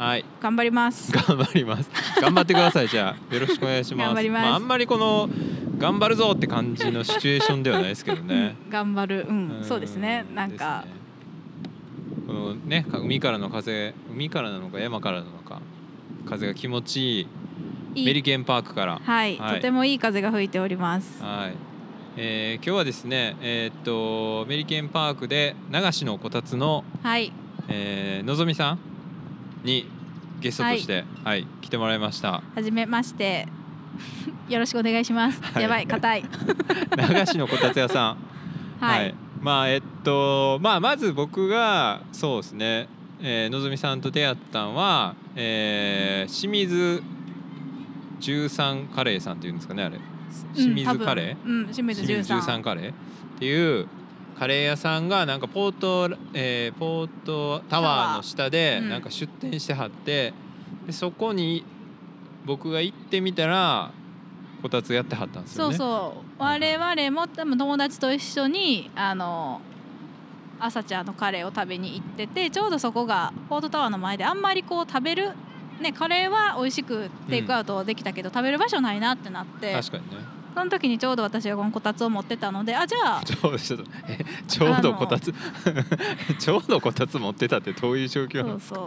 はい。頑張ります。頑張ります。頑張ってください。じゃあよろしくお願いします。頑張ります。あ、あんまりこの頑張るぞって感じのシチュエーションではないですけどね。うん頑張る。うんんそうですね。なんか。ね。このねか海からの風海からなのか山からなのか風が気持ちいい。いい。メリケンパークから。はい、はい。とてもいい風が吹いております。はい、えー今日はですねえーっとメリケンパークで流しのこたつの、はい。えーのぞみさんにゲストとして、はい。来てもらいました。はじめまして。よろしくお願いします、はい。やばい硬い。流しのこたつ屋さん。はい、まあえっとまあまず僕がそうですね、えーのぞみさんと出会ったんは、えー清水十三カレーさんっていうんですかねあれ。清水カレー、うん清水清水十三13カレーっていうカレー屋さんがなんかポート、えーポートタワーの下でうん。なんか出店してはって、でそこに僕が行ってみたらこたつやってはったんですよね。そうそう。我々も多分友達と一緒にあの朝ちゃんのカレーを食べに行っててちょうどそこがポートタワーの前であんまりこう食べるねカレーは美味しくテイクアウトできたけど、食べる場所ないなってなって。確かにね。その時にちょうど私がこのこたつを持ってたのであじゃあちょうどちょうどこたつ。ちょうどこたつ持ってたってどういう状況なの？そうそ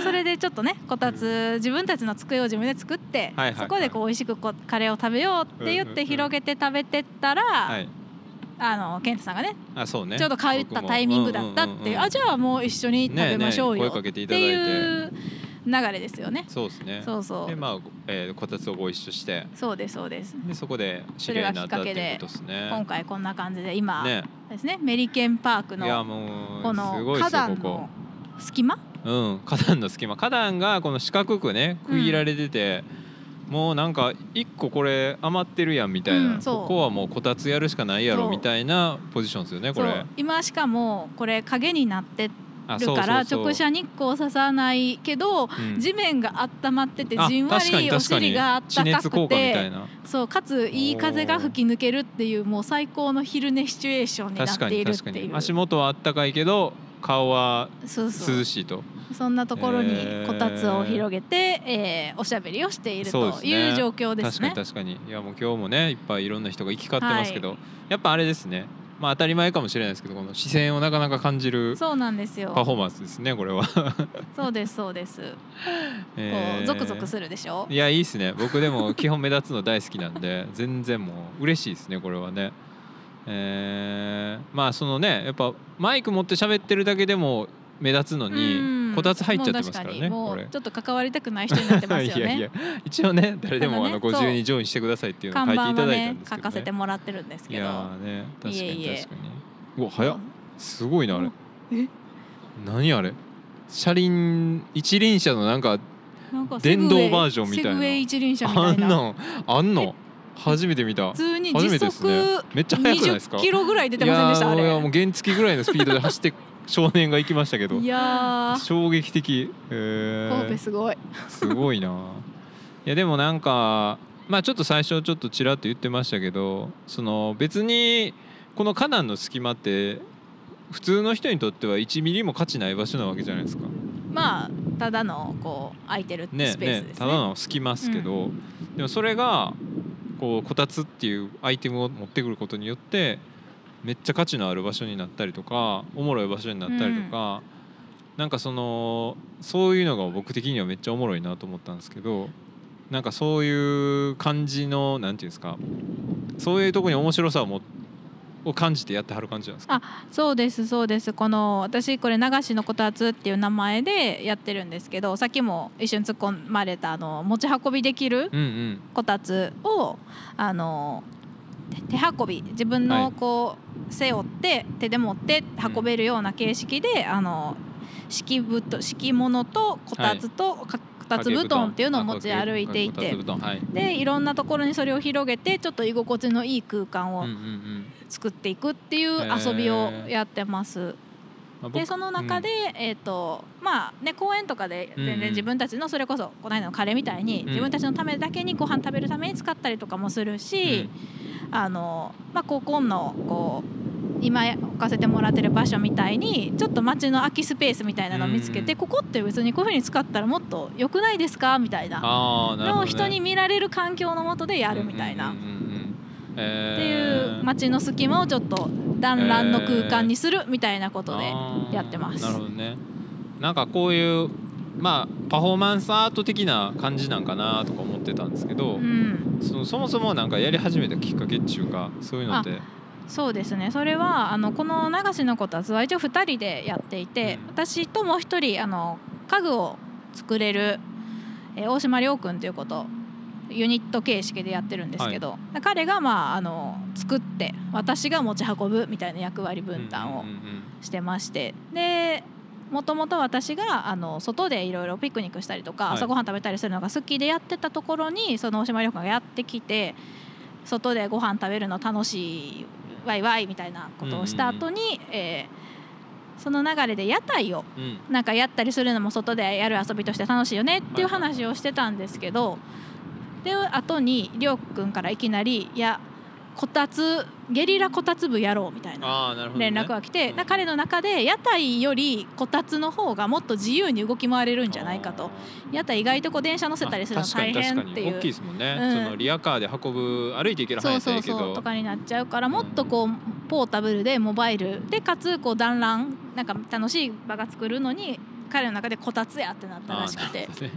う。それでちょっとねこたつ自分たちの机を自分で作って、はいはいはい。そこでこう美味しくこカレーを食べようって言ってうんうんうん広げて食べてったら、はい。あの健太さんがねあそうね。ちょうど帰ったタイミングだったっていう,、あじゃゃあもう一緒に食べましょうよ、ねえねえ声かけていっていう流れですよね。そうですね。そうそう。でまあ、えーこたつをご一緒して。そうですそうです。でそこで知り合いになったってことですね。今回こんな感じで今、ね。ですね。メリケンパークいやのもうこの花壇の隙間？うん花壇の隙間。花壇がこの四角くね区切られてて、もうなんか一個これ余ってるやんみたいな、うんここはもうこたつやるしかないやろみたいなポジションですよねこれ。今しかもこれ影になってあるから直射日光ささないけど、うん地面が温まっててあじんわりお尻が地熱効暖かくてな。そうかついい風が吹き抜けるっていうもう最高の昼寝シチュエーションになっているっていう。足元はあったかいけど顔は涼しいと。そんなところにこたつを広げて、えーおしゃべりをしているという状況ですね。確かに。確かに。いやもう今日もねいっぱいいろんな人が行き交ってますけど、やっぱあれですねまあ当たり前かもしれないですけどこの視線をなかなか感じるそうなんですよ。パフォーマンスですねこれは、そうですそうです。こ えーうゾクゾクするでしょ？いやいいですね僕でも基本目立つの大好きなんで全然もう嬉しいですねこれはねえーまあそのねやっぱマイク持って喋ってるだけでも目立つのうんにこたつ入っちゃってますからねもうちょっと関わりたくない人になってますよね。いやいや一応ね誰でもあのごただね自由にジョインしてくださいっていうのを書いていただいたんですけど、ね、書かせてもらってるんですいやけど。ーね確かに確かにうわ早っすごいなあれ。え？何あれ？車輪一輪車のなんか電動バージョンみたいな。セグウェイ一輪車みたいな。あんなんあんの？初めて見た。普通に時速めっちゃ速くないですか？20キロぐらい出てませんでした？あいやーいやもれ。う原付ぐらいのスピードで走って少年が行きましたけど。いやー。衝撃的。え神戸ー、すごい。すごいな。いやでもなんかまあちょっと最初ちょっとちらっと言ってましたけどその別にこの花壇の隙間って普通の人にとっては1ミリも価値ない場所なわけじゃないですか。まあただのこう空いてるスペねースねですね。ただの隙間ですけど、でもそれがこうこたつっていうアイテムを持ってくることによってめっちゃ価値のある場所になったりとかおもろい場所になったりとか、なんかそのそういうのが僕的にはめっちゃおもろいなと思ったんですけどなんかそういう感じのなんていうんですかそういうところに面白さをもを感じてやってはる感じなんですか？そうですそうです。この私これ流しのこたつっていう名前でやってるんですけどさっきも一緒に突っ込まれたあの持ち運びできるうんうん。こたつをあの手手運び自分はい。のこう背負って手で持って運べるような形式で、あの敷布団敷物とこたつと、かこたつ布団っていうのを持ち歩いていて。はい。でいろんなところにそれを広げてちょっと居心地のいい空間をうんうんうん。作っていくっていう遊びをやってます。でその中で、えーとまあね、公園とかで全うんうん然自分たちのそれこそこの間のカレーみたいにん自分たちのためだけにご飯食べるために使ったりとかもするし、あのまあ、ここのこう今置かせてもらってる場所みたいにちょっと街の空きスペースみたいなのを見つけて、うん。ここって別にこういうふうに使ったらもっと良くないですか？みたいな。のを人に見られる環境のもとでやるみたいな。ってえー。いう街の隙間をちょっと団らんの空間にするみたいなことでやってます。なるほどね。なんかこういうまあパフォーマンスアート的な感じなんかなとか思ってたんですけど、うん、そのそもそもなんかやり始めたきっかけっていうかそういうのって？そうですね。それはあのこの流しのことは一応2人でやっていて、うん。私ともう1人あの家具を作れる、えー大島亮君ということユニット形式でやってるんですけど、彼が、まあ、あの作って私が持ち運ぶみたいな役割分担をうんうんうん。してまして。でもともと私があの外でいろいろピクニックしたりとか、はい。朝ごはん食べたりするのが好きでやってたところにその大島旅館がやってきて外でご飯食べるの楽しいワイワイみたいなことをした後に、えーその流れで屋台をなんかやったりするのも外でやる遊びとして楽しいよねっていう話をしてたんですけど、で後にりょうくんからいきなり「いやこたつゲリラこたつ部やろう」みたいな連絡が来て、うんだ彼の中で屋台よりこたつの方がもっと自由に動き回れるんじゃないかと。屋台意外とこう電車乗せたりするの大変っていう。大きいですもんね、うん。そのリアカーで運ぶ歩いていける範囲そうやったらいいけどそうそうとかになっちゃうからもっとこうポータブルでモバイルでかつこう団らんなんか楽しい場が作るのに彼の中でこたつやってなったらしくて。ね。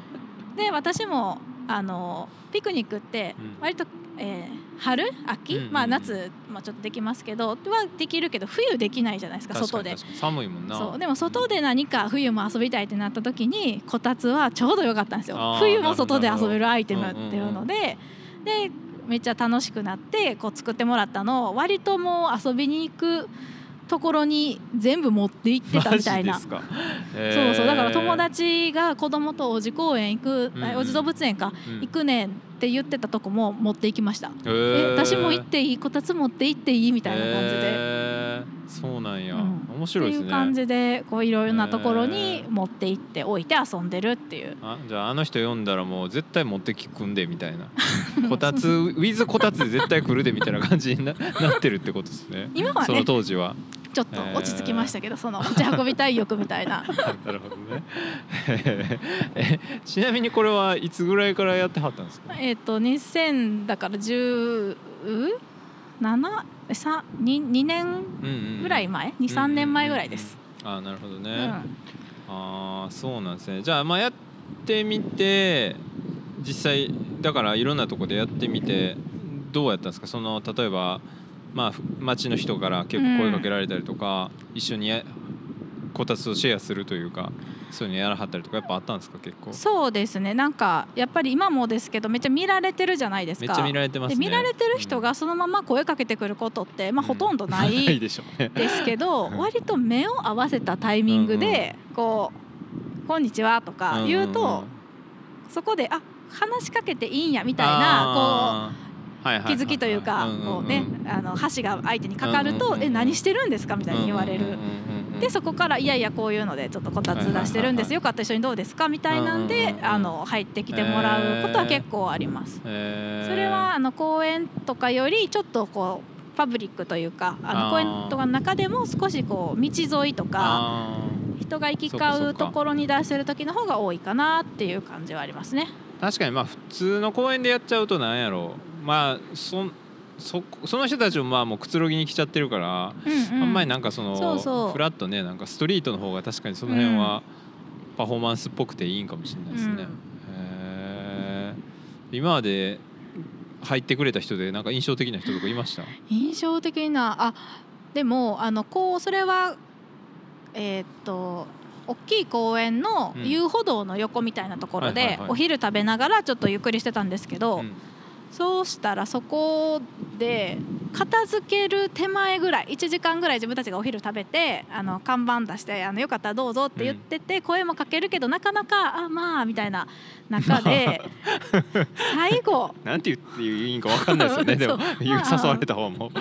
で私もあのピクニックってうん。割と、えー春？秋、うんうんうん。まあ、夏、まあ、ちょっとできますけどはできるけど冬できないじゃないですか外で。寒いもんな。そう。でも外で何か冬も遊びたいってなった時にこたつはちょうどよかったんですよ。冬も外で遊べるアイテムっていうので、でめっちゃ楽しくなってこう作ってもらったのを割ともう遊びに行くところに全部持って行ってたみたいな。マジですか、そうそう。だから友達、達が子供と王子公園行く、うんうん。あ王子動物園か、うん。行くねんって言ってたとこも持って行きました、えー。え私も行っていいこたつ持って行っていいみたいな感じで。えー。そうなんや、うん。面白いですね。っていう感じでこういろいろなところに持って行って置いて遊んでるっていう。あじゃああの人読んだらもう絶対持ってきくんでみたいな。こたつウィズこたつで絶対来るでみたいな感じにななってるってことですね。今はねその当時はちょっと落ち着きましたけど、その持ち運びたい欲みたいな。なるほどね。えちなみにこれはいつぐらいからやってはったんですか？えっと2000だから17 2, 2年ぐらい前？23年前ぐらいです。あーなるほどね、うん。ああそうなんですね。じゃあまあやってみて実際だからいろんなとこでやってみてどうやったんですか？その例えばまあふ町の人から結構声かけられたりとか、一緒にやこたつをシェアするというかそういうのやらはったりとかやっぱあったんですか結構？そうですね。なんかやっぱり今もですけどめっちゃ見られてるじゃないですか。めっちゃ見られてますね。で見られてる人がそのまま声かけてくることって、まあ、ほとんどなないいでしょうね。ですけどうん。割と目を合わせたタイミングでこう「こんにちは」とか言うとそこであ話しかけていいんやみたいなこう気づきというかこうねあの箸が相手にかかると「うんうんうんえ何してるんですか?」みたいに言われる。でそこから「いやいやこういうのでちょっとこたつ出してるんですよ。かったら一緒にどうですか?」みたいなんであの入ってきてもらうことは結構あります。えー。それはあの公園とかよりちょっとこうパブリックというかあの公園とかの中でも少しこう道沿いとかあ人が行き交うところに出してる時の方が多いかなっていう感じはありますね。ー確かにまあ普通の公園でやっちゃうとなんやろうまあそそその人たちもまあもうくつろぎに来ちゃってるから、うんうん。あんまりなんかそのそうそう。フラッとねなんかストリートの方が確かにその辺はパフォーマンスっぽくていいんかもしれないですね。うん。へー。今まで入ってくれた人でなんか印象的な人とかいました？印象的なあでもあのこうそれはえーっと大きい公園のうん。遊歩道の横みたいなところでお昼食べながらちょっとゆっくりしてたんですけど、うんそうしたらそこで片付ける手前ぐらい1時間ぐらい自分たちがお昼食べてあの看板出してあの「よかったらどうぞ」って言ってて、声もかけるけどなかなか「あまあ」みたいな中で 最後なんて言っていいんかわかんないですよねでも。誘われた方も。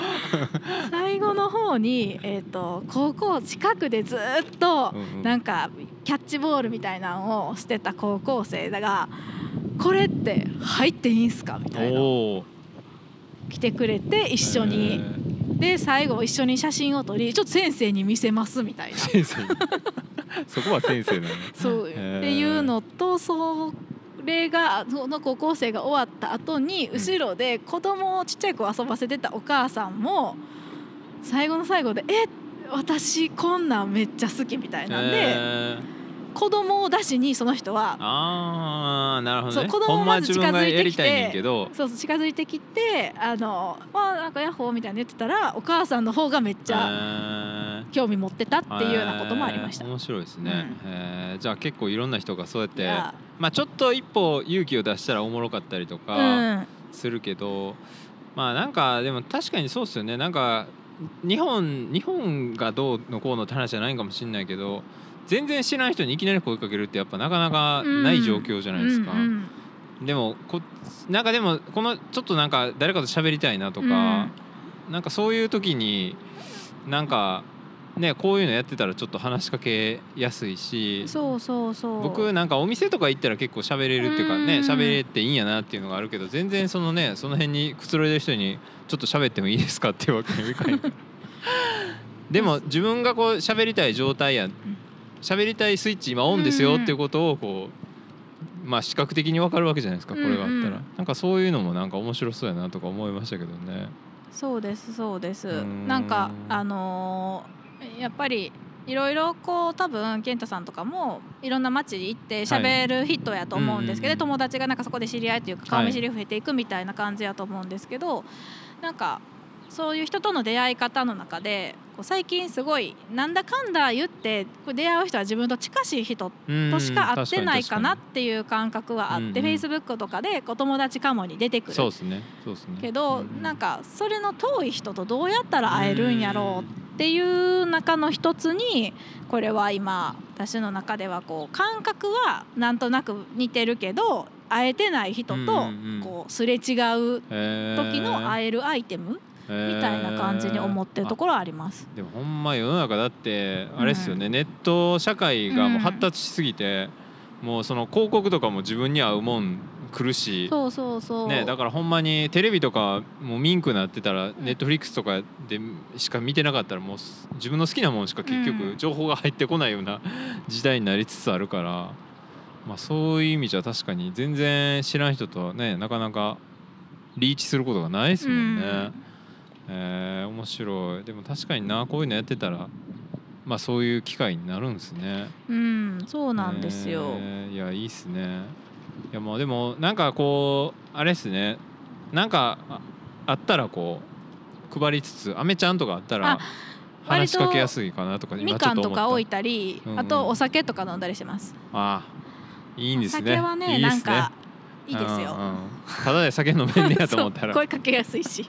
最後の方に、えー、と高校近くでずっとなんかキャッチボールみたいなのをしてた高校生だが「これって入っていいんすか?」みたいな。来てくれて一緒に。で最後一緒に写真を撮りちょっと先生に見せますみたいな。そこは先生なのそうっていうのとそれがその高校生が終わった後に後ろで子供をちっちゃい子を遊ばせてたお母さんも最後の最後で「え私こんなんめっちゃ好き」みたいなんで、子供を出しにその人はああなるほどね。子供まず近づいてきてそうそう近づいてきて「あのわあなんかヤッホー」みたいな言ってたらお母さんの方がめっちゃゃ興味持ってたっていうようなこともありました。面白いですね、へー。じゃあ結構いろんな人がそうやってまあちょっと一歩勇気を出したらおもろかったりとうかん。するけど、まあなんかでも確かにそうっすよね。なんか日本日本がどうのこうのって話じゃないかもしれないけど全然知らない人にいきなり声かけるってやっぱなかなかない状況じゃないですか。うんでもこなんかでもこのちょっとなんか誰かと喋りたいなとか、なんかそういう時になんかねこういうのやってたらちょっと話しかけやすいしうんそうそうそう。僕なんかお店とか行ったら結構喋れるっていうかうん。ね喋れていいんやなっていうのがあるけど全然そのねその辺にくつろいでる人にちょっと喋ってもいいですかっていうわけにはいかない。でも自分がこう喋りたい状態や喋りたいスイッチ今オンですよっていうことをこうまあ視覚的にわかるわけじゃないですかこれがあったら、なんかそういうのもなんか面白そうやなとか思いましたけどね。そうですそうです。ん。なんかあのーやっぱりいろいろこう多分健太さんとかもいろんな街に行って喋る人やと思うんですけど、友達がなんかそこで知り合いというか顔見知り増えていくみたいな感じやと思うんですけど、なんかそういう人との出会い方の中でこう最近すごいなんだかんだ言ってこう出会う人は自分と近しい人としか会ってないかなっていう感覚はあって、うんうん Facebook とかでこう友達かもに出てくる。そうですね。そうですね。けど、うん。なんかそれの遠い人とどうやったら会えるんやろうっていう中の一つにこれは今私の中ではこう感覚はなんとなく似てるけど会えてない人とこうすれ違う時時の会えるアイテムみたいな感じに思ってるところはあります。でもほんま世の中だってあれですよね、ネット社会がもう発達しすぎて、もうその広告とかも自分に合うもん来るし、そうそうそう。ね、だからほんまにテレビとかもうミンクなってたらネットフリックスとかでしか見てなかったらもう自分の好きなもんしか結う局ん。情報が入ってこないような 時代になりつつあるから、まあ、そういう意味じゃ確かに全然知らん人とはねなかなかリーチすることがないですもんね。えー面白いでも確かになこういうのやってたらまあそういう機会になるんですね。うん、うんそうなんですよ。えーいやいいっすね。いやもうでもなんかこうあれっすねなんかああったらこう配りつつアメちゃんとかあったらあ話しかけやすいかなとかみかんっとか置いたり、うんうんあとお酒とか飲んだりしてます。ああいいんですねお酒はねいいっすねなんかいいですよ。うんうんただで酒飲めんねやと思ったら声かけやすいし。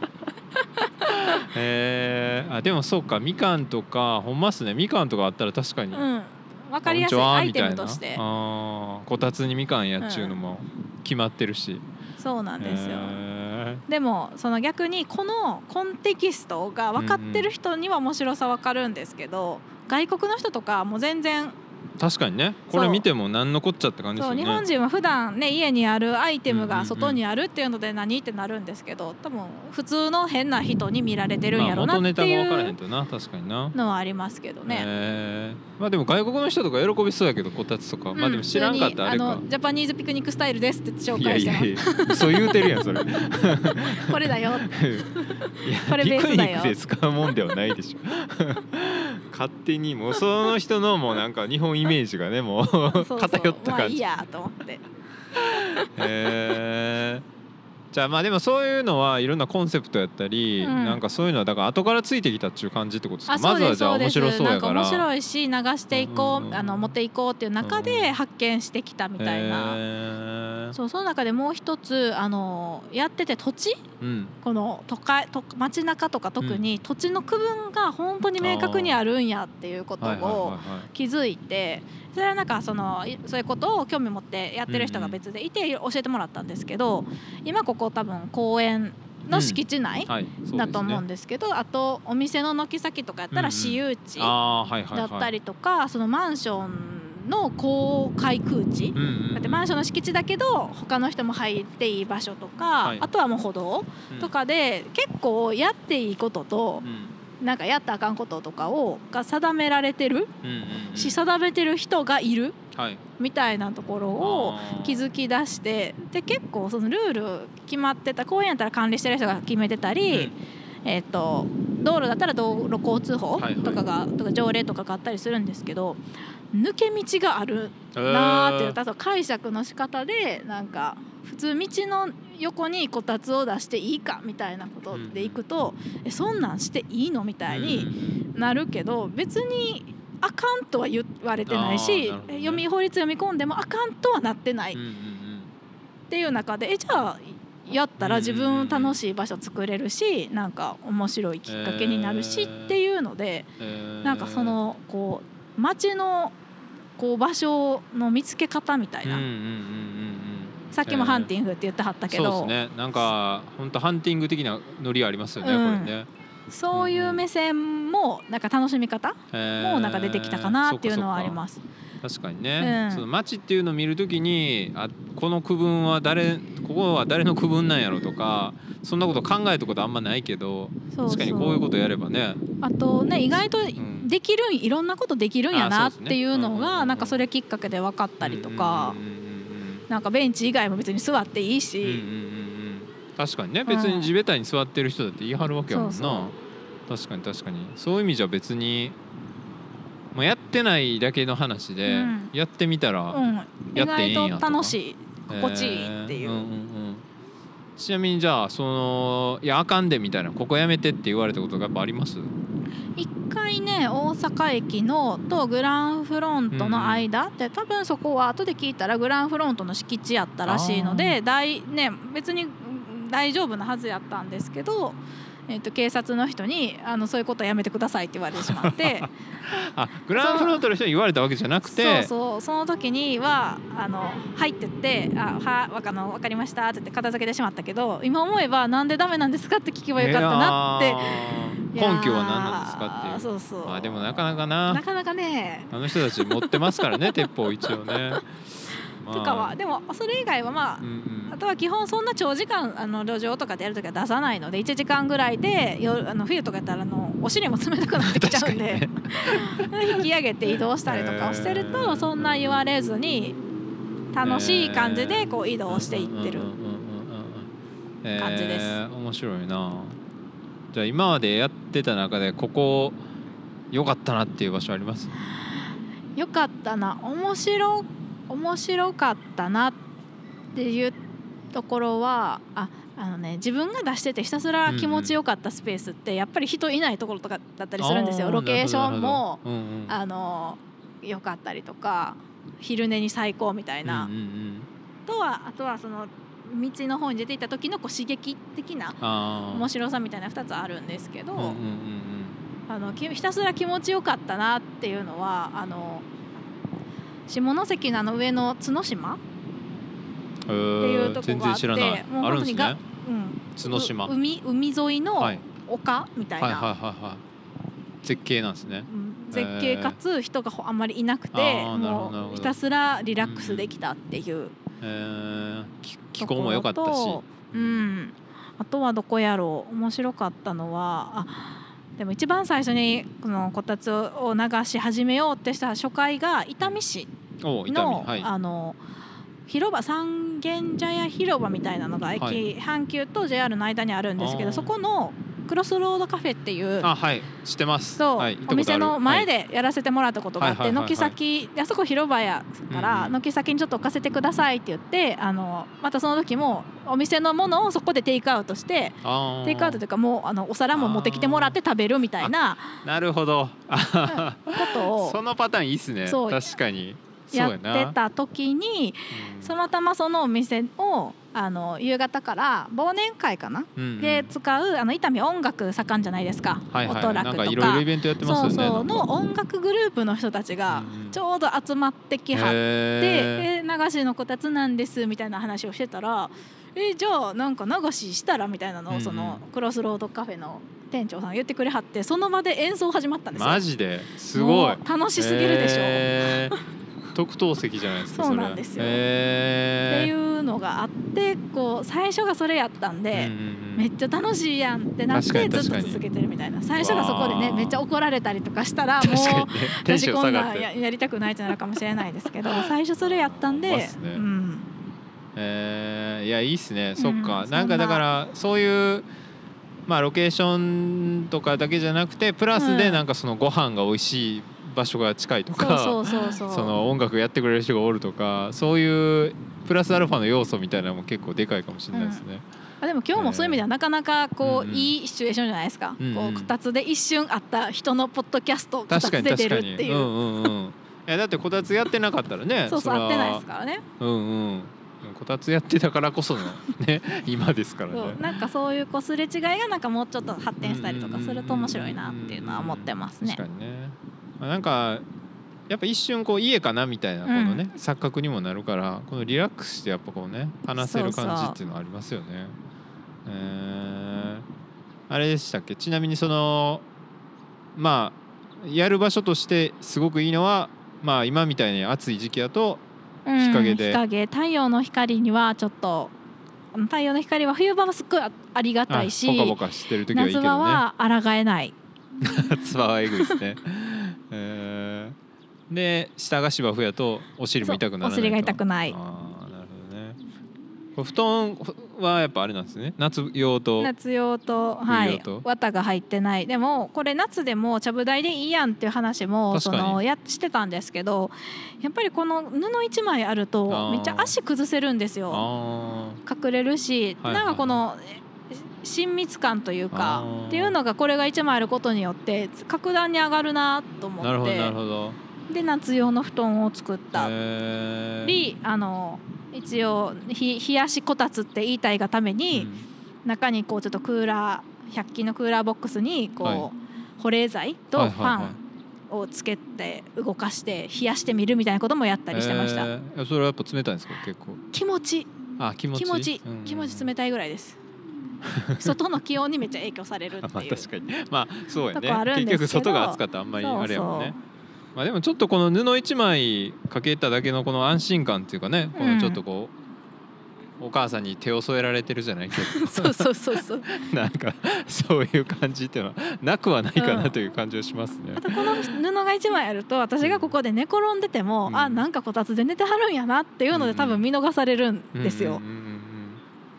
えー、あでもそうかみかんとかほんまっすねみかんとかあったら確かに、うん。わかりやすいアイテムとして。あーこたつにみかんやっちゅうのも決まってるし、そうなんですよ。えでもその逆にこのコンテキストが分かってる人には面白さ分かるんですけど、外国の人とかもう全然ー確かにね。これ見ても何のこっちゃって感じですそうよね日本人は普段ね家にあるアイテムがうんうんうん。外にあるっていうので何ってなるんですけど多分普通の変な人に見られてるんやろうまあ、元ネタなっていうが分からへんとな確かにな。のはありますけどね。えー。まあでも外国の人とか喜びそうやけどこたつとか、まあでも知らんかったらあれか。ジャパニーズピクニックスタイルですって紹介してますやいやそう言うてるやんそれ。これだよ これピクニベースだよ。ックで使うもんではないでしょ勝手にもうその人のもうなんか日本イメージがねも う。偏った感じ。まあいいやと思って。へーじゃあまあでもそういうのはいろんなコンセプトやったり、うん。なんかそういうのはだから後からついてきたっていう感じってことですか？まずはじゃあ面白そうやから。なんか面白いし流していこう、うん。あの持っていこうっていう中で発見してきたみたいな、へー。そうその中でもう一つあのやってて土地？うん。この都会と街中とか特に土地の区分が本当に明確にあるんやっていうことをはい。気づいてそれはなんかそのいそういうことを興味持ってやってる人が別でいて教えてもらったんですけど今ここ多分公園の敷地内だと思うんですけどあとお店の軒先とかやったらうんうん私有地だったりとかそのマンションの公開空地。うんうんうん。だってマンションの敷地だけど他の人も入っていい場所とか、はい。あとはもう歩道うんとかで結構やっていいこととうんなんかやったらあかんこととかをが定められてるうんうんうん。し定めてる人がいるはい。みたいなところを気づき出してで結構そのルール決まってた公園やったら管理してる人が決めてたり、えー、と道路だったら道路交通法はいはい。とかが、とか条例とかがあったりするんですけど抜け道があるうんなーっていうあと解釈の仕方でなんか普通道の横にこたつを出していいかみたいなことでいくと、えそんなんしていいのみたいになるけど別にあかんとは言われてないし、ね。読み法律読み込んでもあかんとはなってない。っうんうんうん。ていう中でえじゃあやったら自分楽しい場所作れるしなんか面白いきっかけになるしえー。っていうのでえー。なんかそのこう街のこう場所の見つけ方みたいな、うんうんうんうんうんさっきもハンティングって言ってはったけそうど、ですね。なんか本当ハンティング的なノリありますよね、うん。これね。そういう目線もなんか楽しみ方もなんか出てきたかなっていうのはあります。す。確かにね、うん。その街っていうのを見るときにあこの区分は誰ここは誰の区分なんやろとかそんなこと考えたことあんまないけど確かにこういうことやればね。あとね意外とん。できるんいろんなことできるんやなっていうのがなんかそれきっかけで分かったりとか。うんうんうんうんなんかベンチ以外も別に座っていいうんうんうんしうん。確かにね。別に地べたに座ってる人だって言い張るわけやもんな、そう確かに確かに。そういう意味じゃ別に、まあ、やってないだけの話で、うん。やってみたら、うん。意やっていいんや外と楽しい心地いいっていう。えーんんうん。ちなみにじゃあそのいやあかんでみたいなここやめてって言われたことがやっぱあります？一回ね大阪駅のとグランフロントの間で多分そこは後で聞いたらグランフロントの敷地やったらしいので大、ね、別にうん大丈夫なはずやったんですけど、えー、と警察の人にあのそういうことはやめてくださいって言われてしまって。あグランフロントの人に言われたわけじゃなくて。そうそう。その時には「あのはい」って言って「あはわかの分かりました」って言って片付けてしまったけど今思えばなんでダメなんですかって聞けばよかったなって。根拠は何なんですかっていう。そうそう。まあでもなかなかな。なかなかね。あの人たち持ってますからね鉄砲一応ね。まあとかは。でもそれ以外はまあうんうん。あとは基本そんな長時間あの路上とかでやるときは出さないので1時間ぐらいでよあの冬とかやったらあのお尻も冷たくなってきちゃうんで、引き上げて移動したりとかをしてると、そんな言われずに楽しい感じでこう移動していってる感じです。えー面白いな。じゃあ今までやってた中でここ良かったなっていう場所あります？よかったな。面白面白かったなっていうところはああのね自分が出しててひたすら気持ちよかったスペースってやっぱり人いないところとかだったりするんですよ。ロケーションもうんうん。あの良かったりとか昼寝に最高みたいな、うんうんうん。とはあとはその道の方に出ていった時のこう刺激的な面白さみたいな2つあるんですけど、うんうんうんあのきひたすら気持ちよかったなっていうのはあの下関のあの上の角島、うんっていうとこがあってもうあるんですね。本うん、角島。う海海沿いのはい。丘みたいな、はいはいはいはい。絶景なんですね。うん。絶景かつ人がほあんまりいなくて、もうひたすらリラックスできたっていう。えー。き気候も良かったし。うん、あとはどこやろう。面白かったのはあでも一番最初にこのこたつを流し始めようってした初回が伊丹市の,、はい。あの広場三軒茶屋広場みたいなのが駅、はい。阪急と JR の間にあるんですけどそこのクロスロードカフェっていうあはい。知ってます。そう、はいお店の前はい。でやらせてもらったことがあって軒先であそこ広場やから軒先にちょっと置かせてくださいって言ってあのまたその時もお店のものをそこでテイクアウトしてテイクアウトというかもうあのお皿も持ってきてもらって食べるみたいななるほど。あことを。そのパターンいいっすね。確かにやってた時にうん。そのたまそのお店をあの夕方から忘年会かな、うんうん。で使うあの伊丹音楽盛んじゃないですか、はいはい。音楽とか。いろいろイベントやってますよねそうそう。の音楽グループの人たちがちょうど集まってきはって、へえ流しのこたつなんですみたいな話をしてたらえじゃあなんか流ししたらみたいなのをそのクロスロードカフェの店長さんが言ってくれはってその場で演奏始まったんですよ。ーマジで？すごい。楽しすぎるでしょ。特等席じゃないですかそうれなんですよ。っていうのがあってこう最初がそれやったんで、うんうんうん。めっちゃ楽しいやんってなってずっと続けてるみたいな。最初がそこでねめっちゃ怒られたりとかしたらもうね私こんなややりたくないってなるかもしれないですけど最初それやったんでえー。いやいいっすね。そっか、うんなんかだからそういうまあロケーションとかだけじゃなくてプラスでうん。なんかそのご飯が美味しい場所が近いとか、その音楽やってくれる人がおるとかそういうプラスアルファの要素みたいなのも結構でかいかもしれないですね。あでも今日もそういう意味ではなかなかこう、うん。うんいいシチュエーションじゃないですか、うんうん。こうこたつで一瞬あった人のポッドキャストこたつ出るっていう、うんうんうん。いやだってこたつやってなかったらねそうそう合ってないですからね。うんうん。こたつやってたからこそのね 今ですからね。なんかそういうこうすれ違いがなんかもうちょっと発展したりとかすると面白いなっていうのは思ってますね。確。かにね、まあ、なんかやっぱ一瞬こう家かなみたいなこのね、錯覚にもなるからこのリラックスしてやっぱこうね話せる感じっていうのはありますよね。えーあれでしたっけ？ちなみにそのまあやる場所としてすごくいいのはまあ今みたいに暑い時期だとうん日陰で日陰太陽の光にはちょっと太陽の光は冬場はすっごいあありがたいしあポカポカしてる時はいいけ夏どね場は抗えない。夏場はえぐいですね。えー。で下が芝生やとお尻も痛くならないお尻が痛くない。あーなるほどね。これ布団はやっぱあれなんですね。夏用と。夏用と、はい。綿が入ってない。でもこれ夏でもちゃぶ台でいいやんっていう話もそのやしてたんですけどやっぱりこの布一枚あるあとー。めっちゃ足崩せるんですよ。あ隠れるし、はいはいなんかこのえ親密感というかっていうのがこれが一枚あることによって格段に上がるなと思ってで夏用の布団を作った。えー。りあの一応ひ冷やしこたつって言いたいがために、中にこうちょっとクーラー100均のクーラーボックスにこう、はい。保冷剤とファンをつけて動かして冷やしてみるみたいなこともやったりしてました、それはやっぱ冷たいんですか？結構。気持ち。あ気持ち。気持ち。うん。気持ち冷たいぐらいです 外の気温にめっちゃ影響されるってあまあいう確かに。まあそうやね。結局外が暑かったらあんまりあれやもんね。まあでもちょっとこの布一枚かけただけのこの安心感っていうかねこのちょっとこう、お母さんに手を添えられてるじゃない？けどそうそうそうそう。なんかそういう感じっていうのはなくはないかうなんという感じはしますね。あ。とこの布が一枚あると私がここで寝転んでても、うん。あなんかこたつで寝てはるんやなっていうので多分見逃されるんですよ、うんうんうんうん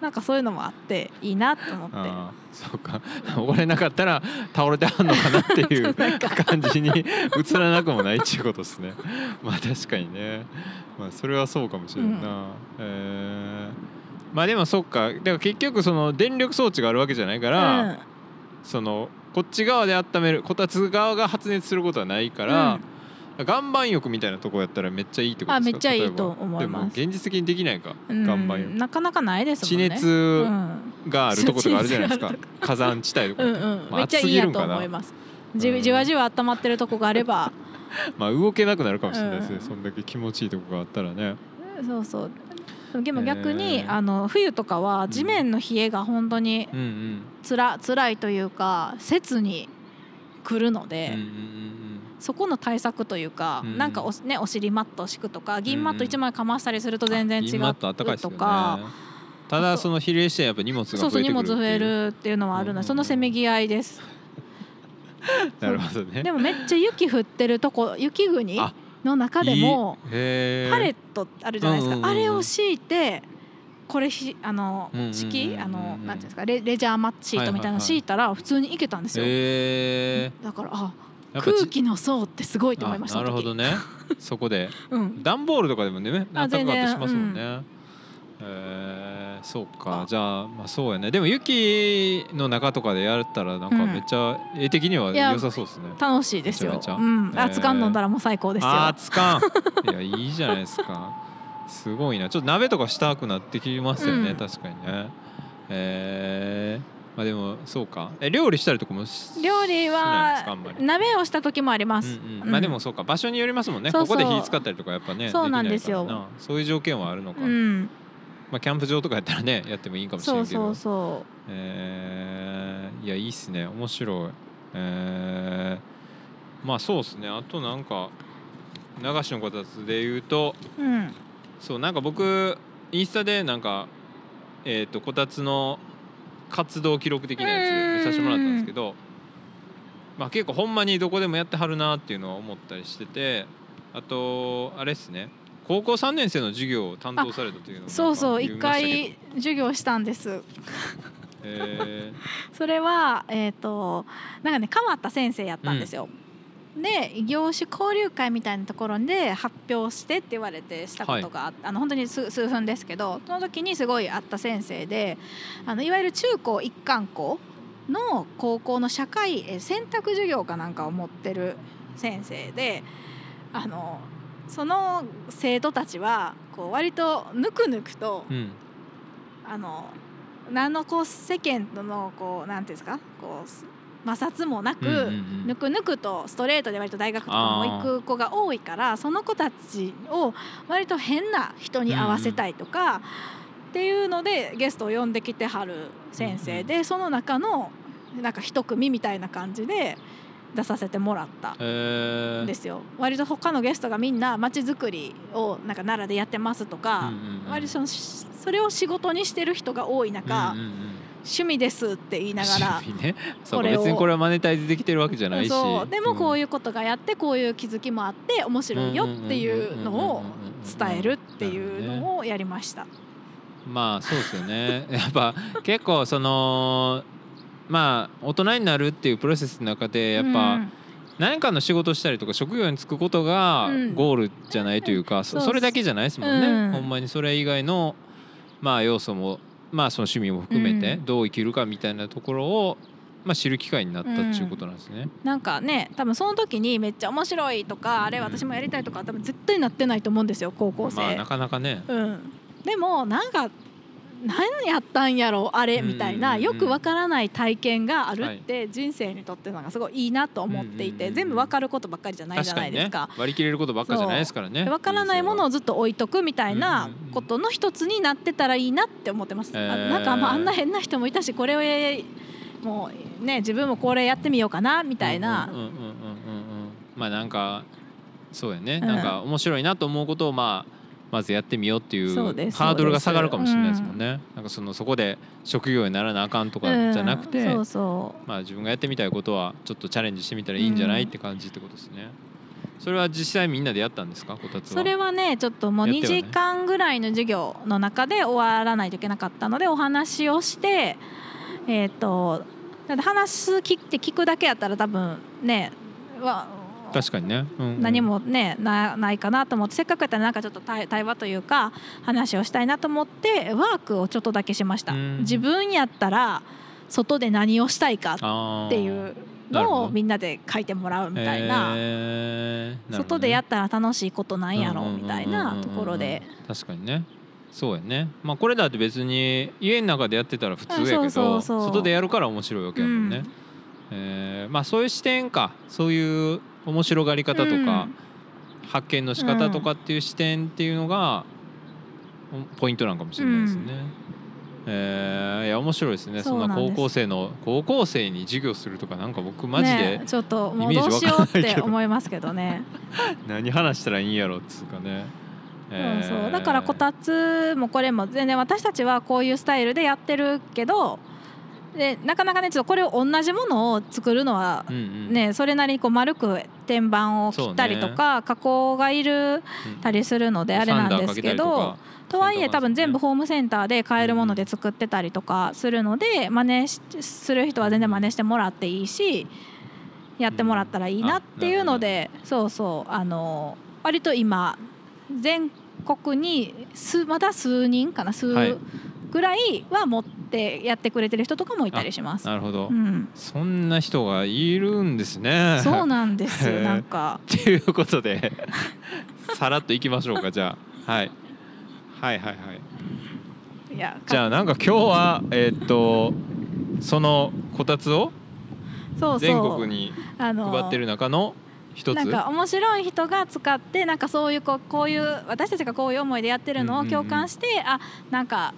なんかそういうのもあっていいなと思って。ああそうか。俺なかったら倒れてはんのかなっていう 感じに映らなくもないっていうことですね。まあ確かにね。まあそれはそうかもしれんな、うんえーまあでもそっか。だから結局その電力装置があるわけじゃないから、うん。そのこっち側で温めるこたつ側が発熱することはないから、岩盤浴みたいなとこやったらめっちゃいいってことあめっちゃいいと思います。でも現実的にできないか、うん岩盤浴なかなかないですも地んね。熱うんがあるとことかあるじゃないですか。地熱火山地帯とかうんうん。まあめっちゃいいやと思います。じうん。じわじわ温まってるとこがあれば。まあ動けなくなるかもしれないですね、うん。そんだけ気持ちいいとこがあったらね。そうそう。でも逆に、あの冬とかは地面の冷えが本当にうんうん。つら辛いというか切に来るので、うんうんうんそこの対策というか、うん。なんかお,、ね、お尻マット敷くとか銀マット1枚かましたりすると全然違う銀マットあったかいですよね。とかただその比例してやっぱ荷物がそうそう荷増えてくるっていう。物増えるっていうのはあるので、うん。うんうんそのせめぎ合いです。なるほどね。でもめっちゃ雪降ってるとこ雪国あの中でもパレットあるじゃないですか、うんうんうんうん。あれを敷いてこれひあのうんうんうんうん敷あのなんていうんですかレレジャーマッチシートみたいなのはいはいはい。敷いたら普通に行けたんですよ、へだからあーやっぱち空気の層ってすごいと思いましたあなるほどね、ね そこで。うん、段ボールとかでもねあ暖かかっしますもんね、えーそうか。あ。じゃあまあそうやね。でも雪の中とかでやったらなんかめっちゃ絵的には良さそうですね、楽しいですよめちゃめちゃ。うん、えー。熱燗飲んだらもう最高ですよ。あーつかん。いやいいじゃないですか。すごいな。ちょっと鍋とかしたくなってきますよね、うん。確かにね。えー、まあでもそうか。え料理したりとかもし料理は鍋をした時もあります、うんうん。うん。まあでもそうか。場所によりますもんね。そうそう。ここで火使ったりとかやっぱねそうなんですよ。そういう条件はあるのか、うん。まあキャンプ場とかやったらねやってもいいかもしれそうんけど。そうそえーいやいいっすね。面白い。えーまあそうっすね。あとなんか流しのこたつで言うとうん。そうなんか僕インスタでなんかえっ、とこたつの活動記録的なやつ見させてもらったんですけど、まあ、結構ほんまにどこでもやってはるなっていうのは思ったりしててあとあれっすね。高校3年生の授業を担当されたというのそうそう。一回授業したんです。え それはえっ、となんかね変わった先生やったんですよ、で異業種交流会みたいなところで発表してって言われてしたことがあって、あの本当に数数分ですけどその時にすごいあった先生であのいわゆる中高一貫校の高校の社会え選択授業かなんかを持ってる先生であのその生徒たちはこう割とぬくぬくとーうん。あの何のこう世間とのこうなんていうんですかこう摩擦もなく、うんうんうん。ぬくぬくとストレートで割と大学とかも行く子が多いからその子たちを割と変な人に合わせたいとか、っていうのでゲストを呼んできてはる先生で、その中のなんか一組みたいな感じで出させてもらった。えーんですよ。割と他のゲストがみんなまちづくりをなんか奈良でやってますとか、うんうんうん。割とそのしそれを仕事にしてる人が多い中、うんうんうん趣味ですって言いながらね。別にこれはマネタイズできてるわけじゃないし。でもこういいうことがやってこういう気づきもあって面白いよっていうのを伝えるっていうのをやりました。まあそうですよね。やっぱ結構そのまあ大人になるっていうプロセスの中でやっぱ、うん。何かの仕事したりとか職業に就くことがうん。ゴールじゃないというか、うそれだけじゃないですもんね、うん。ほんまにそれ以外のまあ要素もまあその趣味も含めてうん。どう生きるかみたいなところを、まあ、知る機会になったっていうことなんですね。なんかね多分その時にめっちゃ面白いとかあれ私もやりたいとか多分絶対なってないと思うんですよ高校生。まあなかなかね、うん、でもなんか何やったんやろあれうんみたいなよくわからない体験があるって人生にとってのがすごいいいなと思っていて全部わかることばっかりじゃないじゃないですか。割り切れることばっかじゃないですからね。わからないものをずっと置いとくみたいなことの一つになってたらいいなって思ってます。あえー。なんかまああんな変な人もいたしこれをえもうね自分もこれやってみようかなみたいな。まあなんかそうやね、うん。なんか面白いなと思うことをまあまずやってみようっていうハードルが下がるかもしれないですもんね。なんかそのそこで職業にならなあかんとかじゃなくて、うんそうそまあ自分がやってみたいことはちょっとチャレンジしてみたらいいんじゃない、うんって感じってことですね。それは実際みんなでやったんですか？こたつそれはねちょっともう2やってはね。時間ぐらいの授業の中で終わらないといけなかったのでお話をしてえっ、とだって話す聞いて聞くだけやったら多分ねわ確かにね、うんうん。何もねなないかなと思ってせっかくやったらなんかちょっと対対話というか話をしたいなと思ってワークをちょっとだけしました。うん。自分やったら外で何をしたいかっていうのをみんなで書いてもらうみたいな。ね。外でやったら楽しいことなんやろみたいなところで。確かにね。そうやね。まあこれだって別に家の中でやってたら普通やけど外でやるから面白いわけやもんね、うん。えーまあそういう視点か。そういう面白がり方とか、発見の仕方とかっていう視点っていうのがポイントなんかもしれないですね。えーいや面白いですねそんな高校生の高校生に授業するとかなんか僕マジでねちょっともうイメージどうしようって思いますけどね。何話したらいいんやろっつうかね。え ーそうそうだからこたつもこれも全然私たちはこういうスタイルでやってるけどでなかなかねちょっとこれを同じものを作るのはうんうん。ねそれなりにこう丸く天板を切ったりとか、加工がいるうんたりするのであれなんですけど。とはいえ多分全部ホームセンターで買えるもので作ってたりとかするので真似しする人は全然真似してもらっていいしやってもらったらいいなっていうのでそうそうあの割と今全国に数まだ数人かな数はい。ぐらいは持ってやってくれてる人とかもいたりします。なるほど、うん、そんな人がいるんですね。そうなんですなんか。っていうことで さらっといきましょうかじゃあ、はい、はいはいはい。いやじゃあなんか今日はえーっとそのこたつを全国に配ってる中の一つ？なんか面白い人が使ってなんかそういうこうこういう私たちがこういう思いでやってるのをうんうんうん。共感して、あなんか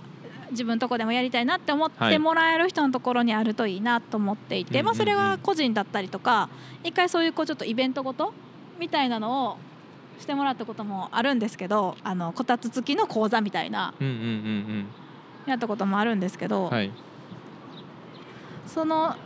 自分のとこでもやりたいなって思っはい。てもらえる人のところにあるといいなと思っていて、うんうんうん。まあ、それが個人だったりとか一回そういうこうちょっとイベントごとみたいなのをしてもらったこともあるんですけどあのこたつ付きの講座みたいなうんうんうんやったこともあるんですけど、うんはい。その、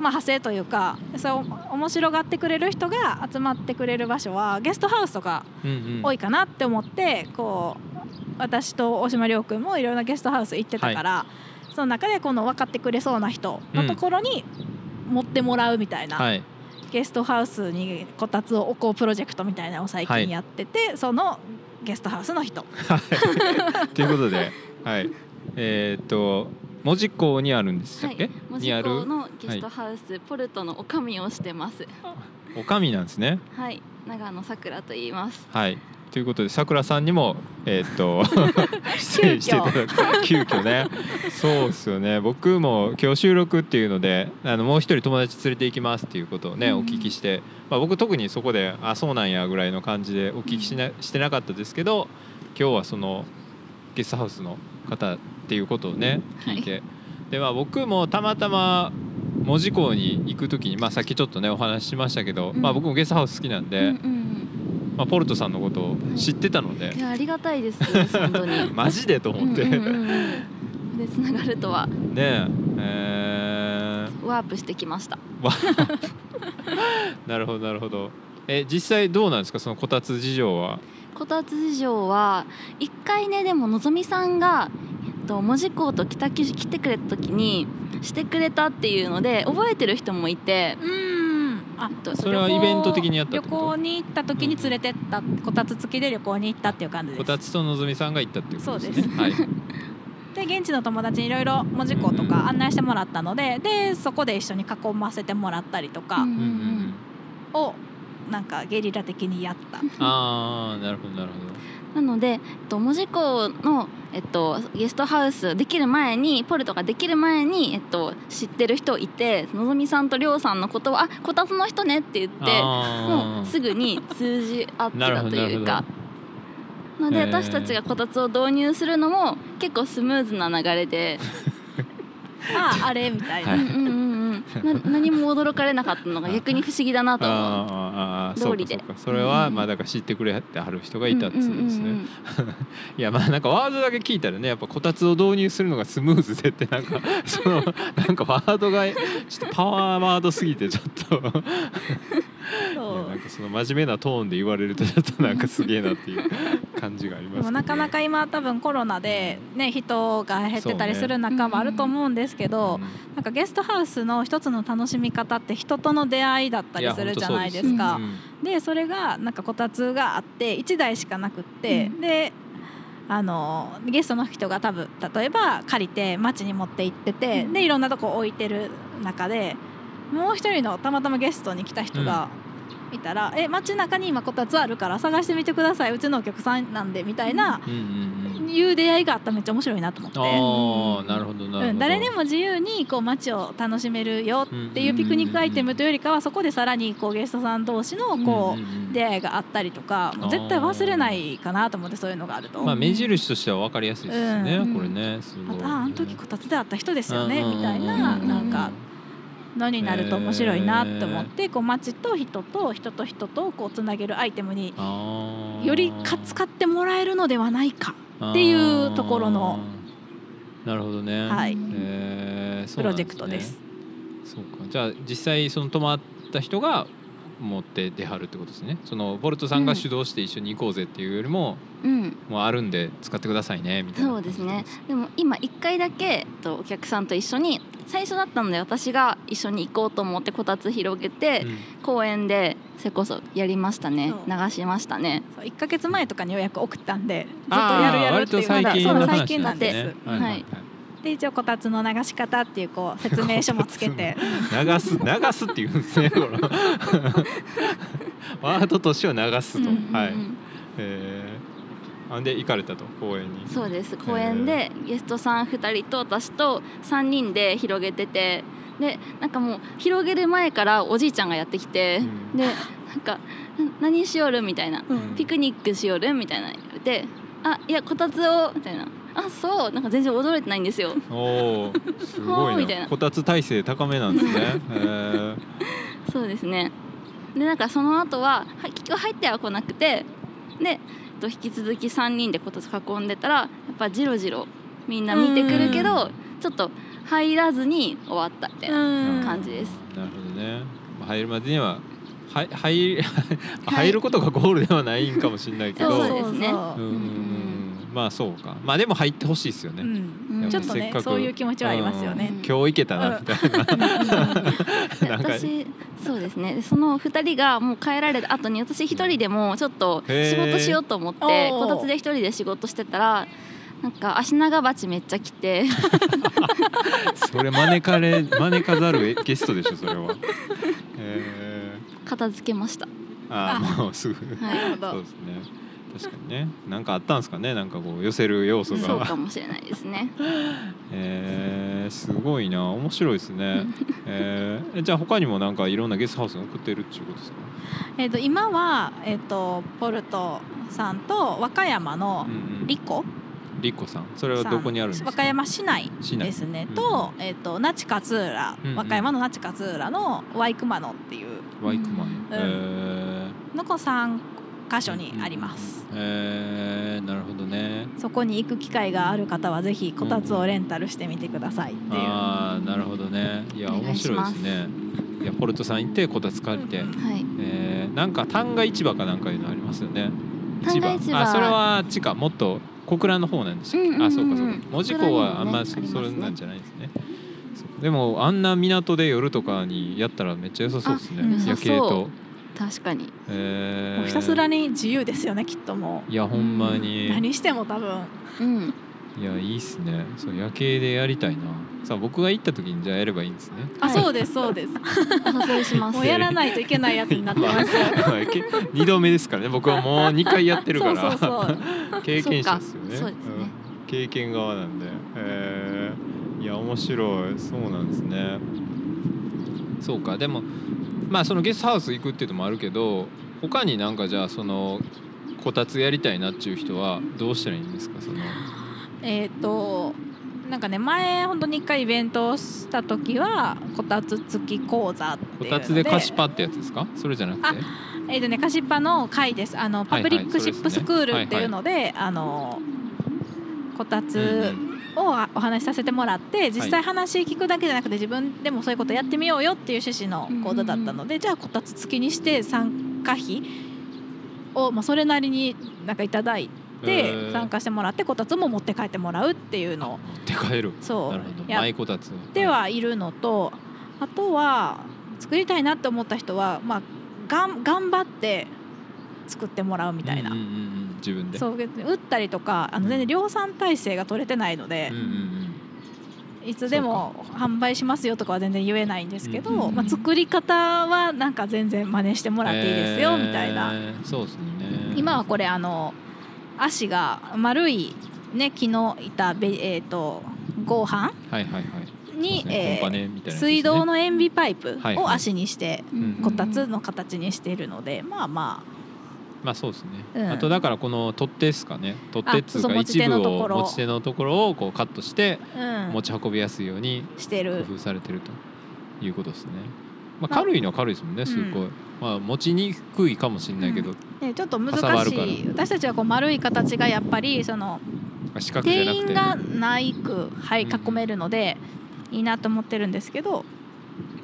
まあ、派生というかそう面白がってくれる人が集まってくれる場所はゲストハウスとかうんうん。多いかなって思ってこう私と大島亮君もいろんなゲストハウス行ってたから、その中でこの分かってくれそうな人のところに持ってもらうみたいな、はい。ゲストハウスにこたつを置こうプロジェクトみたいなのを最近やってて、そのゲストハウスの人。ということではい。えーっと門司港にあるんでしたっけ、はい、門司港のゲストハウス、ポルトのおかみをしてます。おかみなんですね。はい、長野さくらと言います。はい。ということでさくらさんにもえーっと 出演していただく。急遽ね。そうですよね。僕も今日収録っていうのであのもう一人友達連れて行きますっていうことをね、うん。お聞きして、まあ、僕特にそこであそうなんやぐらいの感じでお聞きしなしてなかったですけど今日はそのゲストハウスの方っていうことをね聞いて、でまあ僕もたまたま門司港に行く時に、まあ、さっきちょっとねお話ししましたけど、うん。まあ、僕もゲストハウス好きなんで、うんうんまあ、ポルトさんのことを知ってたので。うん。い、やありがたいです本当に。マジで？と思って、うんうんうんうん。でつながるとは。ねえ。えー。ワープしてきました。わ なるほどなるほど。え実際どうなんですか？そのこたつ事情はこたつ事情は一回ねでものぞみさんがえっと門司港と北九州来てくれた時にしてくれたっていうので覚えてる人もいてうん。あとそれはイベント的にやった旅行に行った時に連れてったこたつ付きで旅行に行ったっていう感じです。こたつとのぞみさんが行ったっていうことですね。はい。で現地の友達にいろいろ門司港とか案内してもらったのででそこで一緒に囲ませてもらったりとかうんうんうんうん。をなんかゲリラ的にやった。ああなるほどなるほなので、えっと、門司港の、えっと、ゲストハウスできる前にポルトができる前に、えっと、知ってる人いてのぞみさんとりょうさんのことを「あこたつの人ね」って言ってもあうすぐに通じ合ってたというか。ので私たちがこたつを導入するのも結構スムーズな流れで、あああれみたいな、はい。うんうん何も驚かれなかったのが逆に不思議だなと思う。あーあーあーそうか通りで。そうかそれはうんまあだから知ってくれてはる人がいたってことですね、うんうんうんうん。いやまあなんかワードだけ聞いたらねやっぱこたつを導入するのがスムーズでってなんか そのなんかワードがちょっとパワーワードすぎてちょっと。なんかその真面目なトーンで言われるとちょっとなんかすげえなっていう感じがありますけどでもなかなか今多分コロナでね人が減ってたりする中もあると思うんですけど、なんかゲストハウスの一つの楽しみ方って人との出会いだったりするじゃないですいやか。うん。でそれがなんかこたつがあって1台しかなくって、うん。であのゲストの人が多分例えば借りて街に持って行ってて、うん。でいろんなとこ置いてる中でもう一人のたまたまゲストに来た人がいたら「え街中に今こたつあるから探してみてください。うちのお客さんなんで」みたいな、いう出会いがあったらめっちゃ面白いなと思って。ああなるほどなるほど、うん、誰でも自由にこう街を楽しめるよっていうピクニックアイテムというよりかはそこでさらにこうゲストさん同士のこう、出会いがあったりとかもう絶対忘れないかなと思ってそういうのがあると、まあ目印としては分かりやすいですよね、うん。これね。すごいあああの時こたつで会った人ですよねうんみたいなうんなんかのになると面白いなって思ってこう街と人と人と人とこうつなげるアイテムによりか使ってもらえるのではないかっていうところのなるほどね、はい。えー。プロジェクトです。そうか。じゃあ実際その泊まった人が持って出はるってことですね。そのボルトさんが主導して一緒に行こうぜっていうよりも、うん。もうあるんで使ってくださいねみたいなそうですね。でも今1回だけとお客さんと一緒に最初だったので私が一緒に行こうと思ってこたつ広げて、うん。公園でそれこそやりましたね。流しましたね。そう1か月前とかに予約送ったんでずっとやるやるっていうまだそう最近なんです。ねはいはい。はいで一応こたつの流し方っていうこう説明書もつけて。流す流すって言うんですねこの。ワードとしては流すと、うんうんうん。はい。えー、あんで行かれたと公園に。そうです。公園でゲストさん2人と私と3人で広げてて。でなんかもう広げる前からおじいちゃんがやってきて、うん。でなんか「な何しよる?」みたいな。うん「ピクニックしよる?」みたいな言われて「あいやこたつを」みたいな「あそう」なんか全然驚いてないんですよ。おおすごいみたいな。こたつ体制高めなんですね、えー。そうですね。でなんかその後はは結局入っては来なくてで、えっと、引き続き3人でこたつ囲んでたらやっぱジロジロみんな見てくるけどちょっと入らずに終わったみたいな感じです。なるほどね。まあ入るまでにははい入 入ることがゴールではないんかもしれないけど、そうですね。うんうんうんまあそうか。まあでも入ってほしいですよね、うん。うんちょっとねそういう気持ちはありますよね。うん。今日行けたなみたいな、私そうですね。でその2人がもう帰られた後に私一人でもちょっと仕事しようと思ってこたつで一人で仕事してたらなんか足長鉢めっちゃ来て。それ招かれ招かざるゲストでしょそれは。え片付けました。ー、あーもうすぐ、はい。なるほど。そうですね確かにね。なんかあったんですかね。なんかこう寄せる要素そうがかもしれないですね。えー、すごいな。面白いですね、えー、えじゃあ他にもなんかいろんなゲストハウスに送ってるっていうことですか、えっと今はえっとポルトさんと和歌山のうんうん、リコ？リコさん。それはどこにあるんですか？和歌山市内ですね。うん。と、えっと那智勝浦、うんうん。和歌山の那智勝浦のワイクマノっていう。ワイクマン、うん。えのこ3箇所にあります、ー、えー、なるほどね。そこに行く機会がある方はぜひこたつをレンタルしてみてくださいっていう、ああなるほどね。いや面白いですね。いやポルトさん行ってこたつ借りて、うんはい。えー、なんか旦過市場かなんかいうのありますよね。旦過市場。あそれはあっちかもっと小倉の方なんでしたっけ、うんうんあそうかそうか。門司港はあんまそ,、小倉にもねそれなんじゃないですね。でもあんな港で夜とかにやったらめっちゃ良さそうですね。夜景と。そ、確かに。えー。もうひたすらに自由ですよねきっともいやほんまうに。何しても多分。うん。いやいいっすね。そう夜景でやりたいな。さあ僕が行った時にじゃあやればいいんですね。あ、はい。そうですそうです。お誘いします。もう。やらないといけないやつになってます。よ2 度目ですからね。僕はもう2回やってるから。そうそうそう。経験者ですよね。そうか。そうですね。ん。経験側なんで、えー。いや面白い。そうなんですね。そうか。でもまあそのゲストハウス行くっていうのもあるけど他になんかじゃあそのこたつやりたいなっていう人はどうしたらいいんですか？その。えっとなんかね前本当に一回イベントをした時はこたつ付き講座ってこたつで菓子パってやつですか？それじゃなくて？えっとね菓子パの会です。あのはいパブリックシップスクールっていうのであのこたうんうつんをお話しさせてもらって実際話聞くだけじゃなくて自分でもそういうことやってみようよっていう趣旨の講座だったのでじゃあこたつ付きにして参加費をまあそれなりになんかいただいへてー。参加してもらってこたつも持って帰ってもらうっていうのを持って帰る。そなるほど。うやマイこたつ。ってはいるのとあとは作りたいなって思った人はまあがん頑張って作ってもらうみたいな。うんうんうんうん自分で。そう打ったりとかあの全然量産体制が取れてないのでうん、うんうん。いつでも販売しますよとかは全然言えないんですけど、うんまあ、作り方はなんか全然真似してもらっていいですよ、えー。みたいな。そうですね。今はこれあの足が丸い、ね、木の板べ、えー、と合板はいはいはい。に、ね。えー水道の塩ビパイプを足にしてうんこたつの形にしているので、まあままあそうですね、うん。あとだからこの取っ手ですかね。取っ手っつうか一部を持ち手のところをこうカットして持ち運びやすいようにしてる。工夫されてるということですね、まあ、まあ。軽いのは軽いですもんねすごい、うんまあ持ちにくいかもしれないけど、ね、ちょっと難しい。私たちはこう丸い形がやっぱりその定員がないく、はい、うん囲めるのでいいなと思ってるんですけど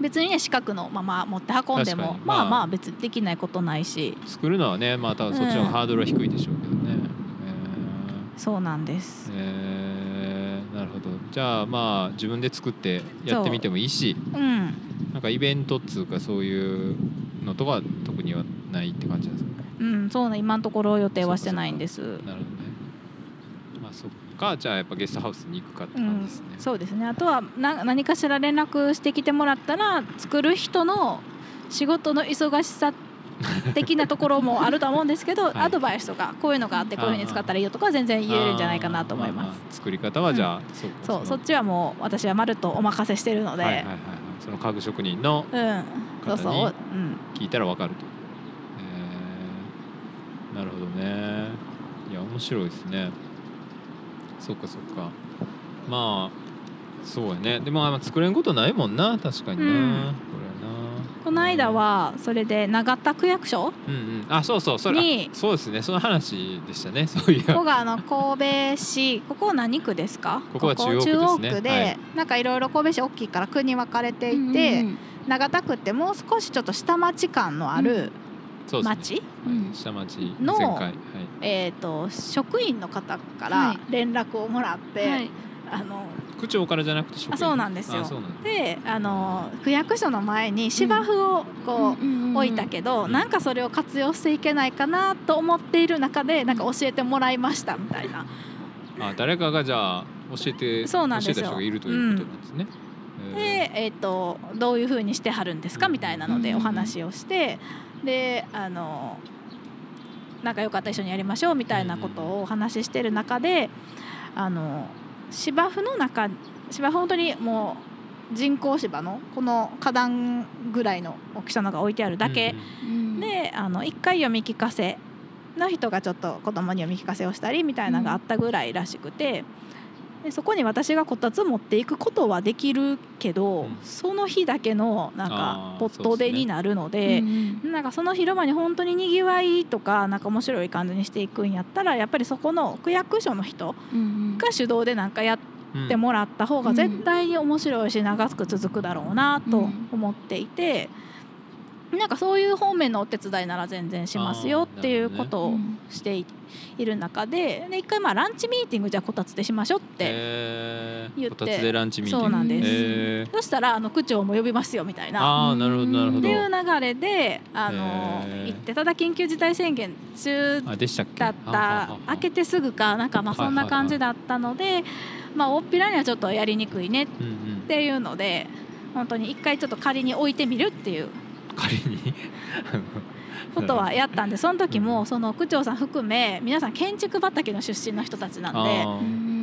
別にね四角のまま持って運んでもまあまあまあ。別にできないことないし。作るのはねまあ多分そっちのハードルは低いでしょうけどね、そうなんです。えー。えーなるほど。じゃあまあ自分で作ってやってみてもいいし。うん。なんかイベントっつうかそういうのとか特にはないって感じですか？うんそうね今のところ予定はしてないんです。なるほどね。まあそっかじゃあやっぱゲストハウスに行くかってうん感じですね、そうですね。あとはな何かしら連絡してきてもらったら作る人の仕事の忙しさ的なところもあるとは思うんですけど、い。アドバイスとかこういうのがあってこういうふうに使ったらいいよとかは全然言えるんじゃないかなと思います。あー作り方はじゃあ、そうかそうそのっちはもう私はまるっとお任せしてるので、はいはいはいはい。その家具職人のうん。そうそう、方にうん、聞いたらわかると、えー。なるほどね。いや面白いですねそっかそっか。まあそうやね。でもあんま作れんことないもんな。確かにな、うん。これはな。この間はそれで永田区役所？うんうん。あそうそう。それにあそうですね。その話でしたね。そういや。ここがあの神戸市。ここ何区ですか？ここは中央区ですね。中央区で、はい。なんかいろいろ神戸市大きいから区に分かれていて、うんうん。永田区ってもう少しちょっと下町感のあるそうですね町、うん。下町の前回はい。えー、と職員の方からはい。連絡をもらって、はい。あの区長からじゃなくて職員。あそうなんですよ。であの区役所の前に芝生をこう、うん。うんうん置いたけど、うん。なんかそれを活用していけないかなと思っている中でなんか教えてもらいましたみたいな。あ誰かがじゃあ教えてそうなんですよ。教えた人がいるということなんですね、でえ、えー、とどういうふうにしてはるんですかみたいなのでうん。お話をしてであのなんかったら一緒にやりましょうみたいなことをお話ししてる中であの芝生の中芝生本当にもう人工芝のこの花壇ぐらいの大きさのが置いてあるだけ、うんであの1回読み聞かせの人がちょっと子供に読み聞かせをしたりみたいなのがあったぐらいらしくて。でそこに私がこたつ持っていくことはできるけど、うん。その日だけのなんかポットでになるのでうんうん。なんかその広場に本当ににぎわいとかなんか面白い感じにしていくんやったらやっぱりそこの区役所の人うんうん。が主導でなんかやっうん。てもらった方がうん絶対に面白いし長く続くだろうなとうん。思っていて。なんかそういう方面のお手伝いなら全然しますよっていうことをうんしていいる中でで一回まあランチミーティングじゃあこたつでしましょうってえー。言ってこたつでランチミーティング。そうなんです。えー。そしたらあの区長も呼びますよみたいな。ああなるほどなるほど。っていう流れであの行ってただ緊急事態宣言中あでしたっけ？だった開けてすぐかなんかまあそんな感じだったのでまあ大っぴらにはちょっとやりにくいねっていうので本当に一回ちょっと仮に置いてみるっていう仮に。ことはやったんでその時もその区長さん含め皆さん建築畑の出身の人たちなんで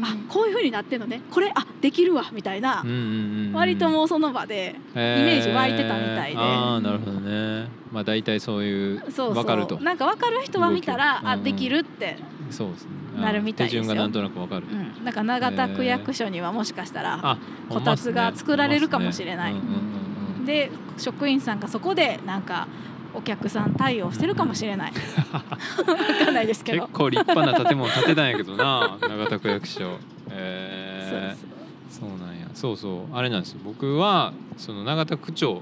あこういう風になってんのね。これあできるわみたいな。うんうんうんうん。割ともうその場でイメージ湧いてたみたいで。えーああなるほどね。まあ大体そういうそう分かると。なんか分かる人は見たらうんうんあできるって、そうですね。なるみたいですよ。手順がなんとなく分かる。うん、なんか永田区役所にはもしかしたらあこたつが作られるかもしれない。ねうんうんうんうんで職員さんがそこでなんかお客さん対応してるかもしれない。分かんないですけど。結構立派な建物建てたんやけどな 永田区役所。そうえそうー、そうなんや。そうそう。あれなんですよ。僕はその永田区長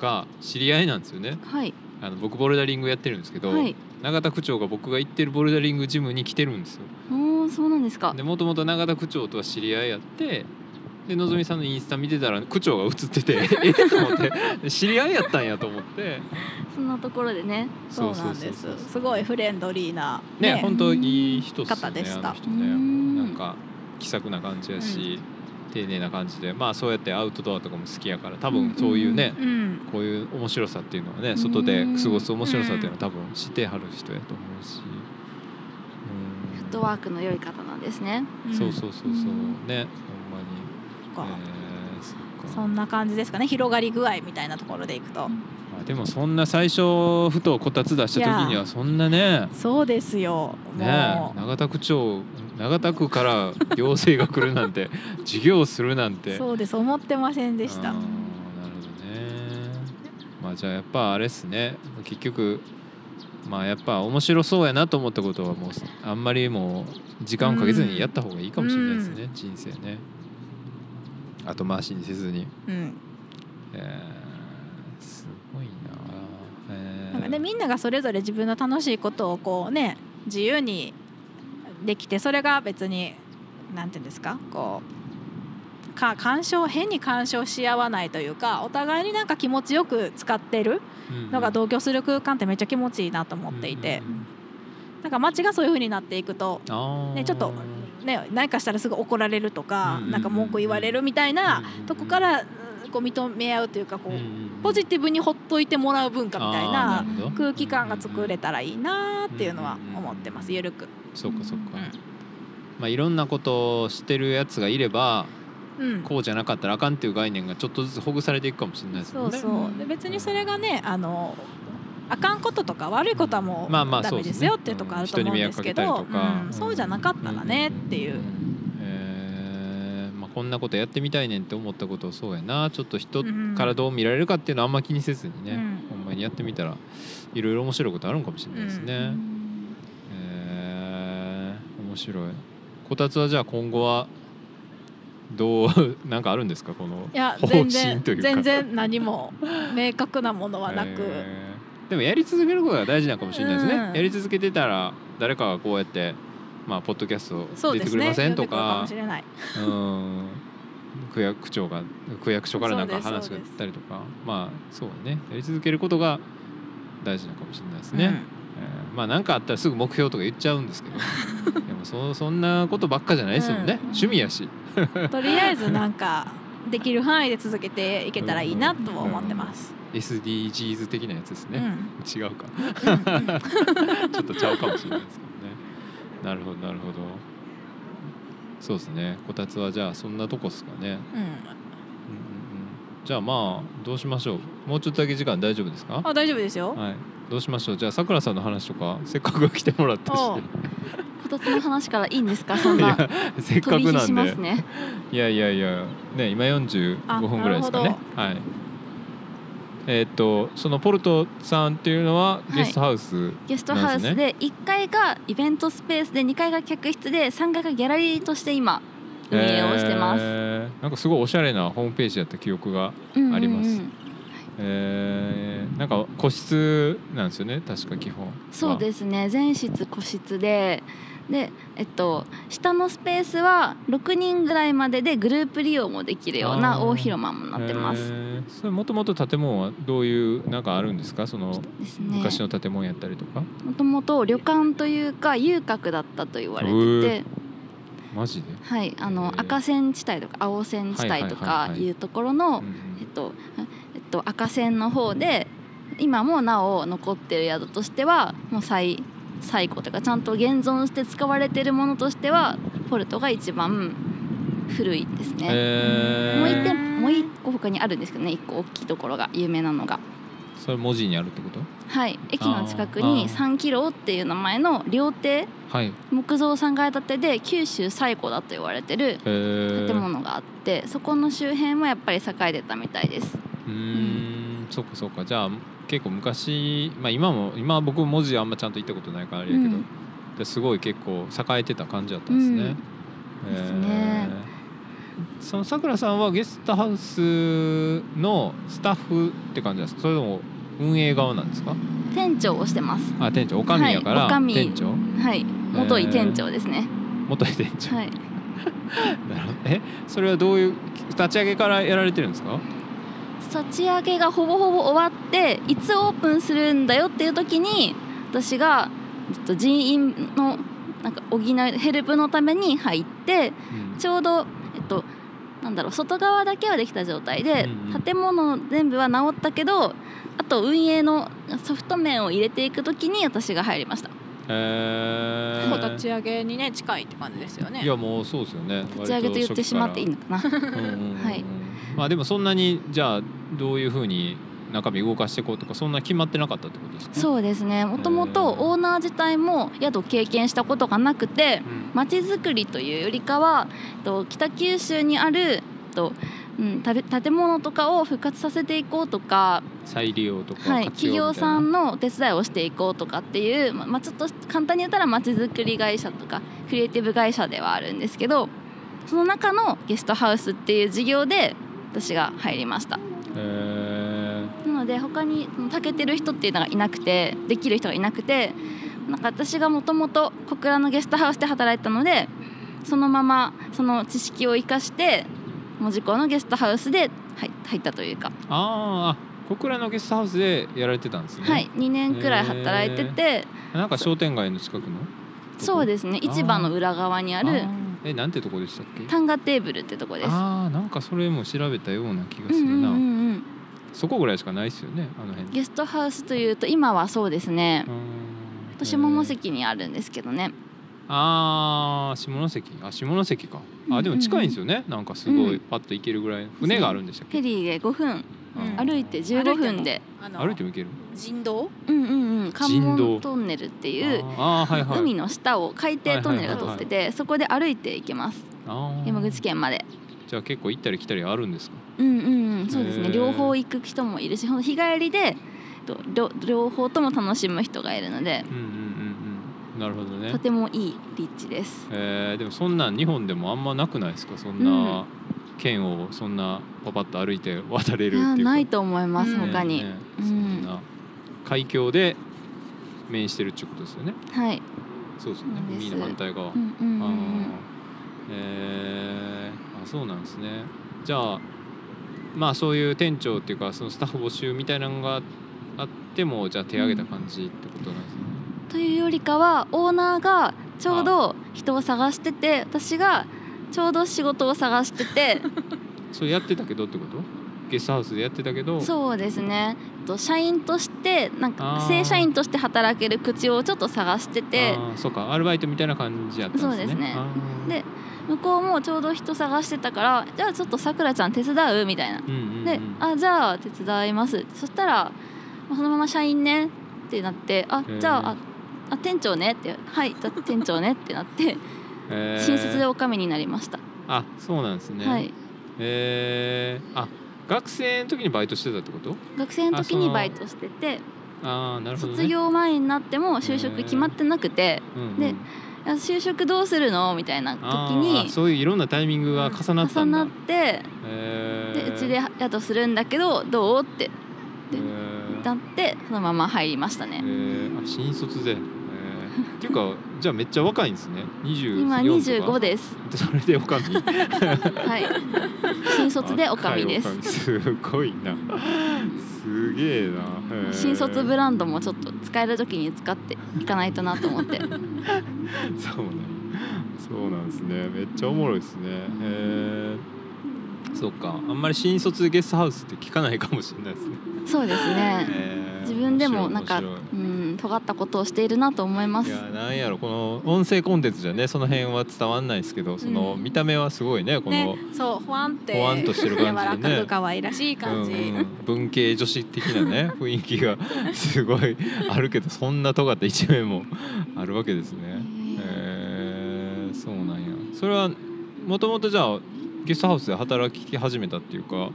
が知り合いなんですよね。はい。あの僕ボルダリングやってるんですけど、はい。永田区長が僕が行ってるボルダリングジムに来てるんですよ。おおそうなんですか。でもともと永田区長とは知り合いやってでのぞみさんのインスタ見てたら区長が映ってて えっ？と思って。で知り合いやったんやと思って。そんなところでね。そうなんです。すごいフレンドリーなね本当いい人っすよね方でした。あの人ね。うん。なんか気さくな感じやし、丁寧な感じで。まあそうやってアウトドアとかも好きやから多分そういうね、うんこういう面白さっていうのはねん。外で過ごす面白さっていうのは多分知ってはる人やと思うし、フットワークの良い方なんですね。うん、そうそうそうそう。うんねか。えー、そっか。そんな感じですかね。広がり具合みたいなところでいくと、でもそんな最初ふとこたつ出した時にはそんなね。そうですよ。ねもう、永田区長永田区から行政が来るなんて 授業するなんて。そうです。思ってませんでした。なるほどね。まあじゃあやっぱあれっすね。結局まあやっぱ面白そうやなと思ったことはもうあんまりもう時間をかけずにやった方がいいかもしれないですね、人生ね後回しにせずに、うん。えーすごいな、えー。なんかね、みんながそれぞれ自分の楽しいことをこうね自由にできてそれが別になんていうんですかこうか干渉変に干渉し合わないというかお互いになんか気持ちよく使ってるのが同居する空間ってめっちゃ気持ちいいなと思っていて、うんうんうんなんか街がそういう風になっていくと、ね、ちょっとね、何かしたらすぐ怒られるとか、うんなんか文句言われるみたいなとこからうんこう認め合うというかこう、ポジティブにほっといてもらう文化みたいな空気感が作れたらいいなっていうのは思ってますゆるく。そうかそうか、うん。まあいろんなことをしてるやつがいればうん。こうじゃなかったらあかんっていう概念がちょっとずつほぐされていくかもしれないですね。そうそう。で別にそれがねあのあかんこととか悪いことはもうまあまあダメですよっていうとこあると思うんですけど、そうじゃなかったらねっていう、こんなことやってみたいねんって思ったことをそうやな。ちょっと人うんからどう見られるかっていうのはあんま気にせずにね、うん。ほんまにやってみたらいろいろ面白いことあるんかもしれないですね。うん。えー。面白い。こたつはじゃあ今後はどう なんかあるんですか？このいや方全然針というか。全然何も明確なものはなく、えーでもやり続けることが大事なのかもしれないですね、うん。やり続けてたら誰かがこうやってまあポッドキャスト出てくれませんと呼んでくるかうん。区役長が区役所からなんか話が出たりとか。まあそうだね。やり続けることが大事なのかもしれないですね、えーまあ何かあったらすぐ目標とか言っちゃうんですけど。でもそそんなことばっかじゃないですよね、うん。趣味やし。うんとりあえずなんかできる範囲で続けていけたらいいなとは思ってます。SDGs 的なやつですね、うん。違うか。ちょっとちゃうかもしれないですけどね。なるほどなるほど。そうですね。こたつはじゃあそんなとこっすかね、うん。うんうん、じゃあまあどうしましょう。もうちょっとだけ時間大丈夫ですか？あ大丈夫ですよ。はい。どうしましょう。じゃあさくらさんの話とかせっかく来てもらったし。こたつの話からいいんですか？そんな。せっかくなんで。ますね。いやいやいや。ね今45分ぐらいですかね。あはいえーっとそのポルトさんっていうのはい。ゲストハウス、ゲストハウスで1階がイベントスペースで2階が客室で3階がギャラリーとして今運営をしてます、えー。なんかすごいおしゃれなホームページやった記憶がうんうんうん。あります。えー。なんか個室なんですよね確か基本は。そうですね。全室個室ででえっと下のスペースは6人ぐらいまででグループ利用もできるような大広間もなってます、えー。それもともと建物はどういうなんかあるんですか？その昔の建物やったりとか、もともと旅館というか遊郭だったと言われてへてマジで、はいあの赤線地帯とか青線地帯とかはいいうところのうん。えっとえっと赤線の方で今もなお残ってる宿としてはもう最最古というかちゃんと現存して使われてるものとしてはポルトが一番古いですね。えー。もう一点もう一個他にあるんですけどね。一個大きいところが有名なのが。それ文字にあるってこと？はい。駅の近くにあー。3キロっていう名前の料亭。はい、木造3階建てで九州最古だと言われてるえー、建物があってそこの周辺もやっぱり栄えてたみたいです。うーんそうかそうか。じゃあ結構昔まあ今も今は僕文字あんまちゃんと行ったことないからあれやけど、うん。ですごい結構栄えてた感じだったんですね。うん。ですね。えー。そのさくらさんはゲストハウスのスタッフって感じですか？それとも運営側なんですか？店長をしてます。あ店長。おかみやから、はい。店長？はい、元井店長ですね。元井店長、はい、えそれはどういう立ち上げからやられてるんですか？立ち上げがほぼほぼ終わっていつオープンするんだよっていう時に私がえっと人員のなんか補うヘルプのために入ってうん。ちょうどえっとなんだろう外側だけはできた状態で、うんうん。建物全部は直ったけどあと運営のソフト面を入れていく時に私が入りました。えー。立ち上げにね近いって感じですよね。いやもうそうですよね。立ち上げと言ってしまっていいのかな。うんうんうん。はいまあでもそんなにじゃあどういうふうに中身動かしていこうとかそんな決まってなかったってことですか？そうですね。もともとオーナー自体も宿経験したことがなくてうん。まちづくりというよりかはえっと北九州にあるとうん、建物とかを復活させていこうとか、再利用とかはい、企業さんのお手伝いをしていこうとかっていう、ままあ、ちょっと簡単に言ったらまちづくり会社とかクリエイティブ会社ではあるんですけどその中のゲストハウスっていう事業で私が入りました。へなので他にその長けてる人っていうのがいなくてできる人がいなくてなんか私がもともと小倉のゲストハウスで働いてたのでそのままその知識を生かして門司港のゲストハウスで入入ったというか、ーあーあ小倉のゲストハウスでやられてたんですね。はい、2年くらい働いててなんか商店街の近くの？そうですね。市場の裏側にああるーえなんてとこでしたっけ？タンガテーブルってとこです。ああなんかそれも調べたような気がするな、うんうんうんうん。そこぐらいしかないですよねあの辺。ゲストハウスというと今はそうですね。うん下関にあるんですけどね。あー下関。あ下関か。うんうんうん。あでも近いんですよね。なんかすごいうん。パッと行けるぐらい。船があるんでしたっけ？フェリーで5分。うん歩いて15分で。歩いても行ける？人道？うんうんうん。関人道。門トンネルっていうはいはい。海の下を海底トンネルが通っててそこで歩いて行けます。山口県まで。じゃあ結構行ったり来たりあるんですか？うんうんうん。そうですね。両方行く人もいるしほんと日帰りでと両両方とも楽しむ人がいるのでうんうんうんうん。なるほどね。とてもいい立地です。えー、でもそんなん日本でもあんまなくないですか？そんな県をそんなパパッと歩いて渡れるっていいうないと思います、うん。他に、ねねうんそんな海峡で面してるってことですよね。はい、そうですよね。海の反対側、うんうんうんあー。えー。あそうなんですね。じゃあまあそういう店長っていうかそのスタッフ募集みたいなのがあってもじゃあ手挙げた感じってことなんですね、というよりかはオーナーがちょうど人を探してて私がちょうど仕事を探してて。そうやってたけどってこと？ゲストハウスでやってたけど。そうですね。と社員としてなんか正社員として働ける口をちょっと探してて。そうか。アルバイトみたいな感じやったんですね。そうですね。で向こうもちょうど人探してたからじゃあちょっとさくらちゃん手伝う？みたいな。うんうんうん。であじゃあ手伝います。そしたらまあそのまま社員ね？ってなってあじゃあああ店長ね？ってはいじゃあ店長ね？ってなってえー。新卒でおかみになりました、あそうなんですね。はい。えー、あ学生の時にバイトしてたってこと？学生の時にバイトしててああなるほど、ね、卒業前になっても就職決まってなくてうんうんで就職どうするの？みたいな時にそういういろんなタイミングが重なったんだ、重なってえー。でうちで宿するんだけどどう？って。えー。なってそのまま入りましたえねー。あ新卒で、えー、っていうかじゃあめっちゃ若いんですね。24今とか。25です。それでおかみはい。新卒でおかみです。すごいな。すげえな、新卒ブランドもちょっと使える時に使っていかないとなと思って。そうなんやそうなんですね。めっちゃおもろいですね。へえ。そうか。あんまり新卒でゲストハウスって聞かないかもしれないですねそうですね。自分でもなんかうん尖ったことをしているなと思います。いやなんやろこの音声コンテンツじゃねその辺は伝わんないですけどそのうん見た目はすごいねこの、ねそうほわんってほわんとしてる感じでね。可愛らしい感じ、うんうん。文系女子的なね 雰囲気がすごいあるけどそんな尖った一面もあるわけですね。へえそうなんや。それはもともとじゃあゲストハウスで働き始めたっていうか、うん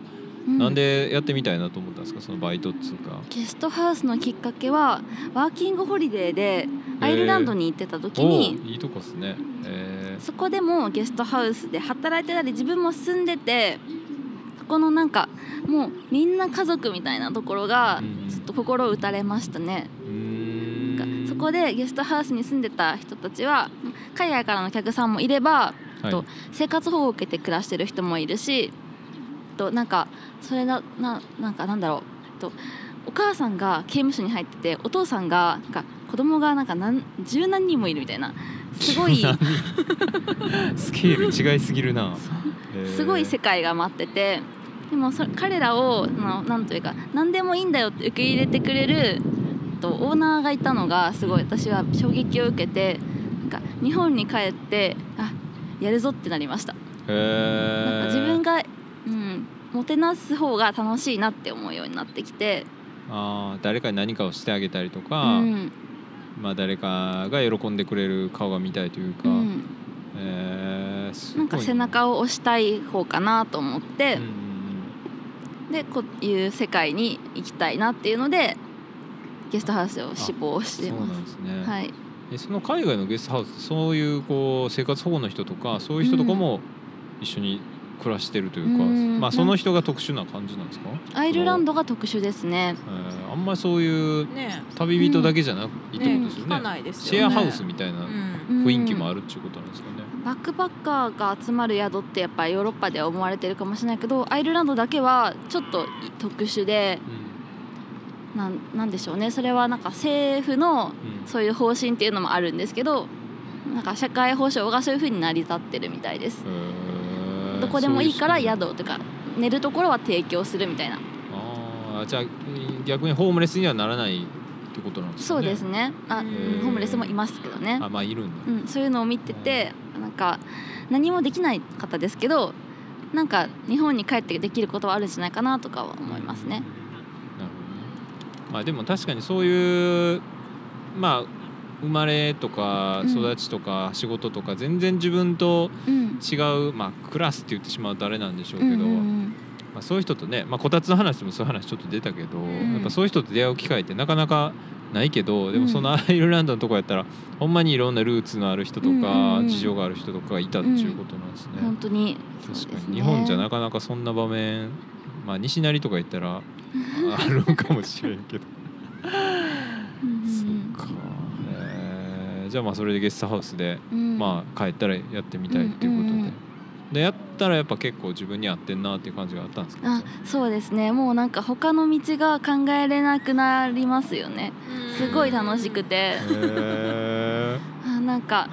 なんでやってみたいなと思ったんですか？そのバイトっつうか。ゲストハウスのきっかけはワーキングホリデーでアイルランドに行ってた時におーいいとこっすね。えそこでもゲストハウスで働いてたり自分も住んでてそこのなんかもうみんな家族みたいなところがちょっと心打たれましたね。ー、うんそこでゲストハウスに住んでた人たちは海外からの客さんもいればはい。と生活保護を受けて暮らしてる人もいるしとなんかそれなななんかなんだろう。とお母さんが刑務所に入っててお父さんがなんか子供がなんか何十何人もいるみたいな。すごい。スケール違いすぎるな。すごい世界が待ってて。でもそ彼らをそのなんというか何でもいいんだよって受け入れてくれるとオーナーがいたのがすごい。私は衝撃を受けてなんか日本に帰ってあやるぞってなりました。なんか自分が、うん、もてなす方が楽しいなって思うようになってきて、あー誰かに何かをしてあげたりとうか、ん。まあ、誰かが喜んでくれる顔が見たいというか、うん、えーないんか背中を押したい方かなと思って。うん、うんでこういう世界に行きたいなっていうのでゲストハウスを志望してそうまなんですね、す。はい、えその海外のゲストハウスそういうこう生活保護の人とかそういう人とかも一緒に暮らしてるというか、うん。まあ、その人が特殊な感じなんですか、アイルランドが特殊ですね。えーあんまりそういうね旅人だけじゃないってことねですよね。聞かないですシェアハウスみたいなうん。雰囲気もあるっていうことなんですかね、バックパッカーが集まる宿ってやっぱりヨーロッパでは思われてるかもしれないけどアイルランドだけはちょっと特殊でなんなんでしょうね。それはなんか政府のそういう方針っていうのもあるんですけどなんか社会保障がそういう風に成り立ってるみたいです。へーどこでもいいから宿とか寝るところは提供するみたいな。ああじゃあ逆にホームレスにはならないってことなんですかね。そうですね。あ、ホームレスもいますけどね。あまあいるんだ、うん、そういうのを見ててなんか何もできない方ですけどなんか日本に帰ってできることはあるんじゃないかなとかは思いますね。なるほどね。まあでも確かにそういうまあ生まれとかうん。育ちとか仕事とか全然自分とうん。違う、まあ、クラスって言ってしまうとあれなんでしょうけど、まあ、そういう人とね、まあ、こたつの話でもそういう話ちょっと出たけど、ん。やっぱそういう人と出会う機会ってなかなかないけどでもうん。そのアイルランドのとこやったらほんまにいろんなルーツのある人とかうん事情がある人とかがいたっていうことなんですね。本当に。確かに。日本じゃなかなかそんな場面まあ西成とか行ったら あるんかもしれんけど。うんうんそっか、えーじゃあまあそれでゲストハウスで、うん。まあ帰ったらやってみたいっていうことで、うんうんうん。でやったらやっぱ結構自分に合ってんなっていう感じがあったんですかあそうですね。もうなんか他の道が考えれなくなりますよね。すごい楽しくて。あなんか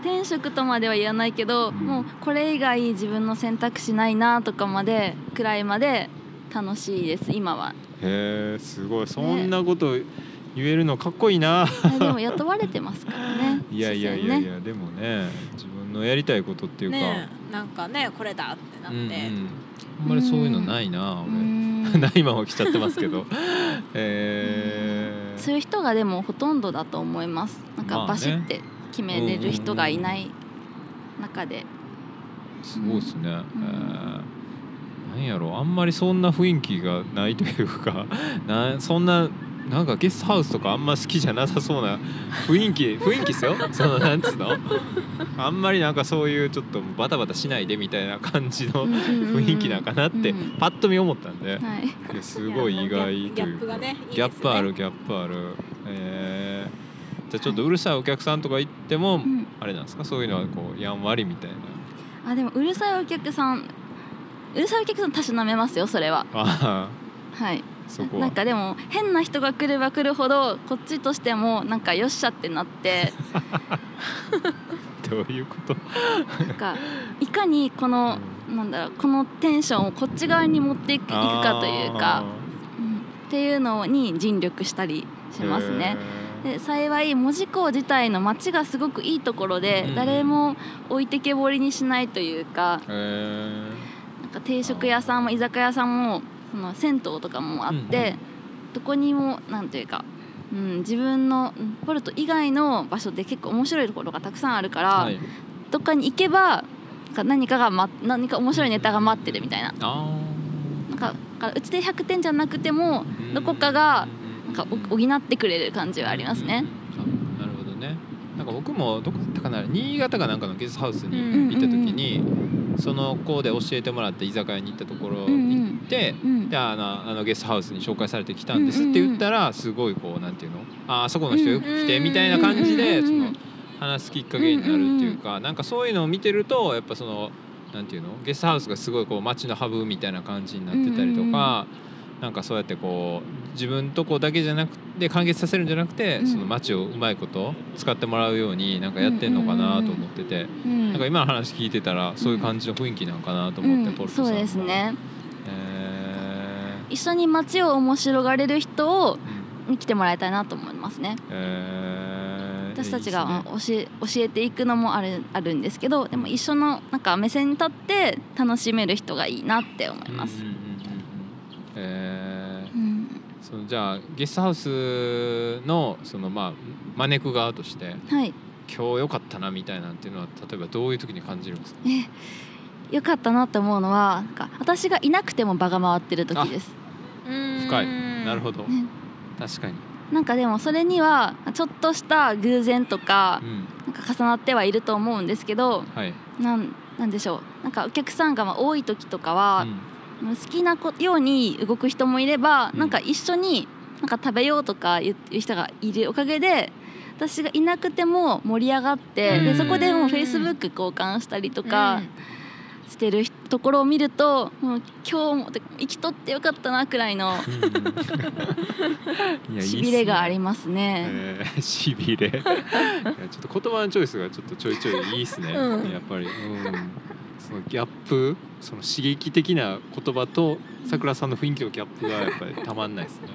転職とまでは言わないけど、うん。もうこれ以外自分の選択肢ないなとかまでくらいまで楽しいです今は。へえすごい。そんなこと言えるのかっこいいな、あでも雇われてますからね。いやいやいやいや、でもね自分のやりたいことっていうか、ねなんかねこれだってなって、うんうん、あんまりそういうのないな、俺。ん。ないまま来ちゃってますけど。えー。そういう人がでもほとんどだと思います。なんかバシって決めれる人がいない中で、すごいですね、ん。えー。なんやろあんまりそんな雰囲気がないというか。なそんななんかゲストハウスとかあんま好きじゃなさそうな 雰囲気雰囲気っすよ。そのなんつうの？あんまりなんかそういうちょっとバタバタしないでみたいな感じの雰囲気なんかなってうん。パッと見思ったんで、はい。すごい意外と。いうかギャップがねギャップあるギャップある。えーじゃあちょっとうるさいお客さんとか行っても、うん。あれなんですか？そういうのはこうやんわりみたいな。あでもうるさいお客さんうるさいお客さんたしなめますよそれは。あはい。あそこは。なんかでも変な人が来れば来るほどこっちとしてもなんかよっしゃってなって。どういうこと？なんかいかにこの、なんだろうこのテンションをこっち側に持っていくかというか、うんっていうのに尽力したりしますね。で幸い門司港自体の街がすごくいいところで、うん誰も置いてけぼりにしないというかえなんか定食屋さんも居酒屋さんもその銭湯とかもあって、どこにもなんていうか、うん、自分のうんポルト以外の場所で結構面白いところがたくさんあるから、はい、どっかに行けば何かが、ま、何か面白いネタが待ってるみたいな。あなんかだからうちで100点じゃなくてもーどこかがうんなんかお補ってくれる感じはありますね。あなるほどねなんか僕もどこだったかな新潟かなんかのゲストハウスにうん。行った時に、その子で教えてもらって居酒屋に行ったところ行って、うんであのあのゲストハウスに紹介されてきたんですって言ったらすごいこうなんていうのああそこの人よく来てうんみたいな感じでうんその話すきっかけになるっていうかなんかそういうのを見てるとやっぱそのなんていうのゲストハウスがすごいこう街のハブみたいな感じになってたりとか。なんかそうやってこう自分とこだけじゃなくて完結させるんじゃなくて、うん。その街をうまいこと使ってもらうようになんかやってんのかなと思ってて、うんなんか今の話聞いてたらそういう感じの雰囲気なのかなと思って、うん。ポルトさんは。そうですね。え一緒に街を面白がれる人をに来てもらいたいなと思いますね。えー。私たちが教え教えていくのもあるあるんですけどでも一緒のなんか目線に立って楽しめる人がいいなって思います。うんえー。うん。そのじゃあゲストハウスのそのまあ招く側としてはい。今日良かったなみたいなんていうのは例えばどういう時に感じるんですか？えよかったなって思うのはなんか私がいなくても場が回ってる時です。深い。なるほど、ね。確かに、なんかでもそれにはちょっとした偶然とかうん、なんか重なってはいると思うんですけどはい、なんなんでしょう。なんかお客さんがまあ多い時とかは、好きなこように動く人もいれば、うん。なんか一緒になんか食べようとか言う人がいるおかげで私がいなくても盛り上がって、うん。でそこでもうフェイスブック交換したりとかしてるところを見るともう今日もて生きとってよかったなくらいの しびれがありますね。えーしびれ。ちょっと言葉のチョイスがちょっとちょいちょいいいっすね、うん。やっぱり、うん、そのギャップその刺激的な言葉とさくらさんの雰囲気のギャップがやっぱりたまんないですね。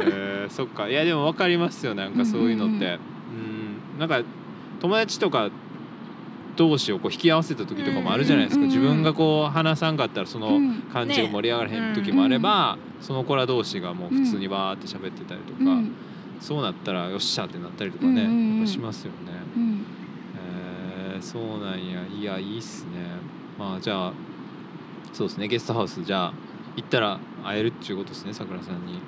えーそっか。いやでも分かりますよなんかそういうのって、うん。なんか友達とか同士をこう引き合わせた時とかもあるじゃないですか、うん自分がこう話さんかったらそのうん。感じが盛り上がらへん時もあれば、その子ら同士がもう普通にバーって喋ってたりとか、うん。そうなったらよっしゃってなったりとかね、やっぱしますよね。そうなんや。いやいいっすね。まあじゃあそうですね。ゲストハウスじゃあ行ったら会えるっていうことですねさくらさんに。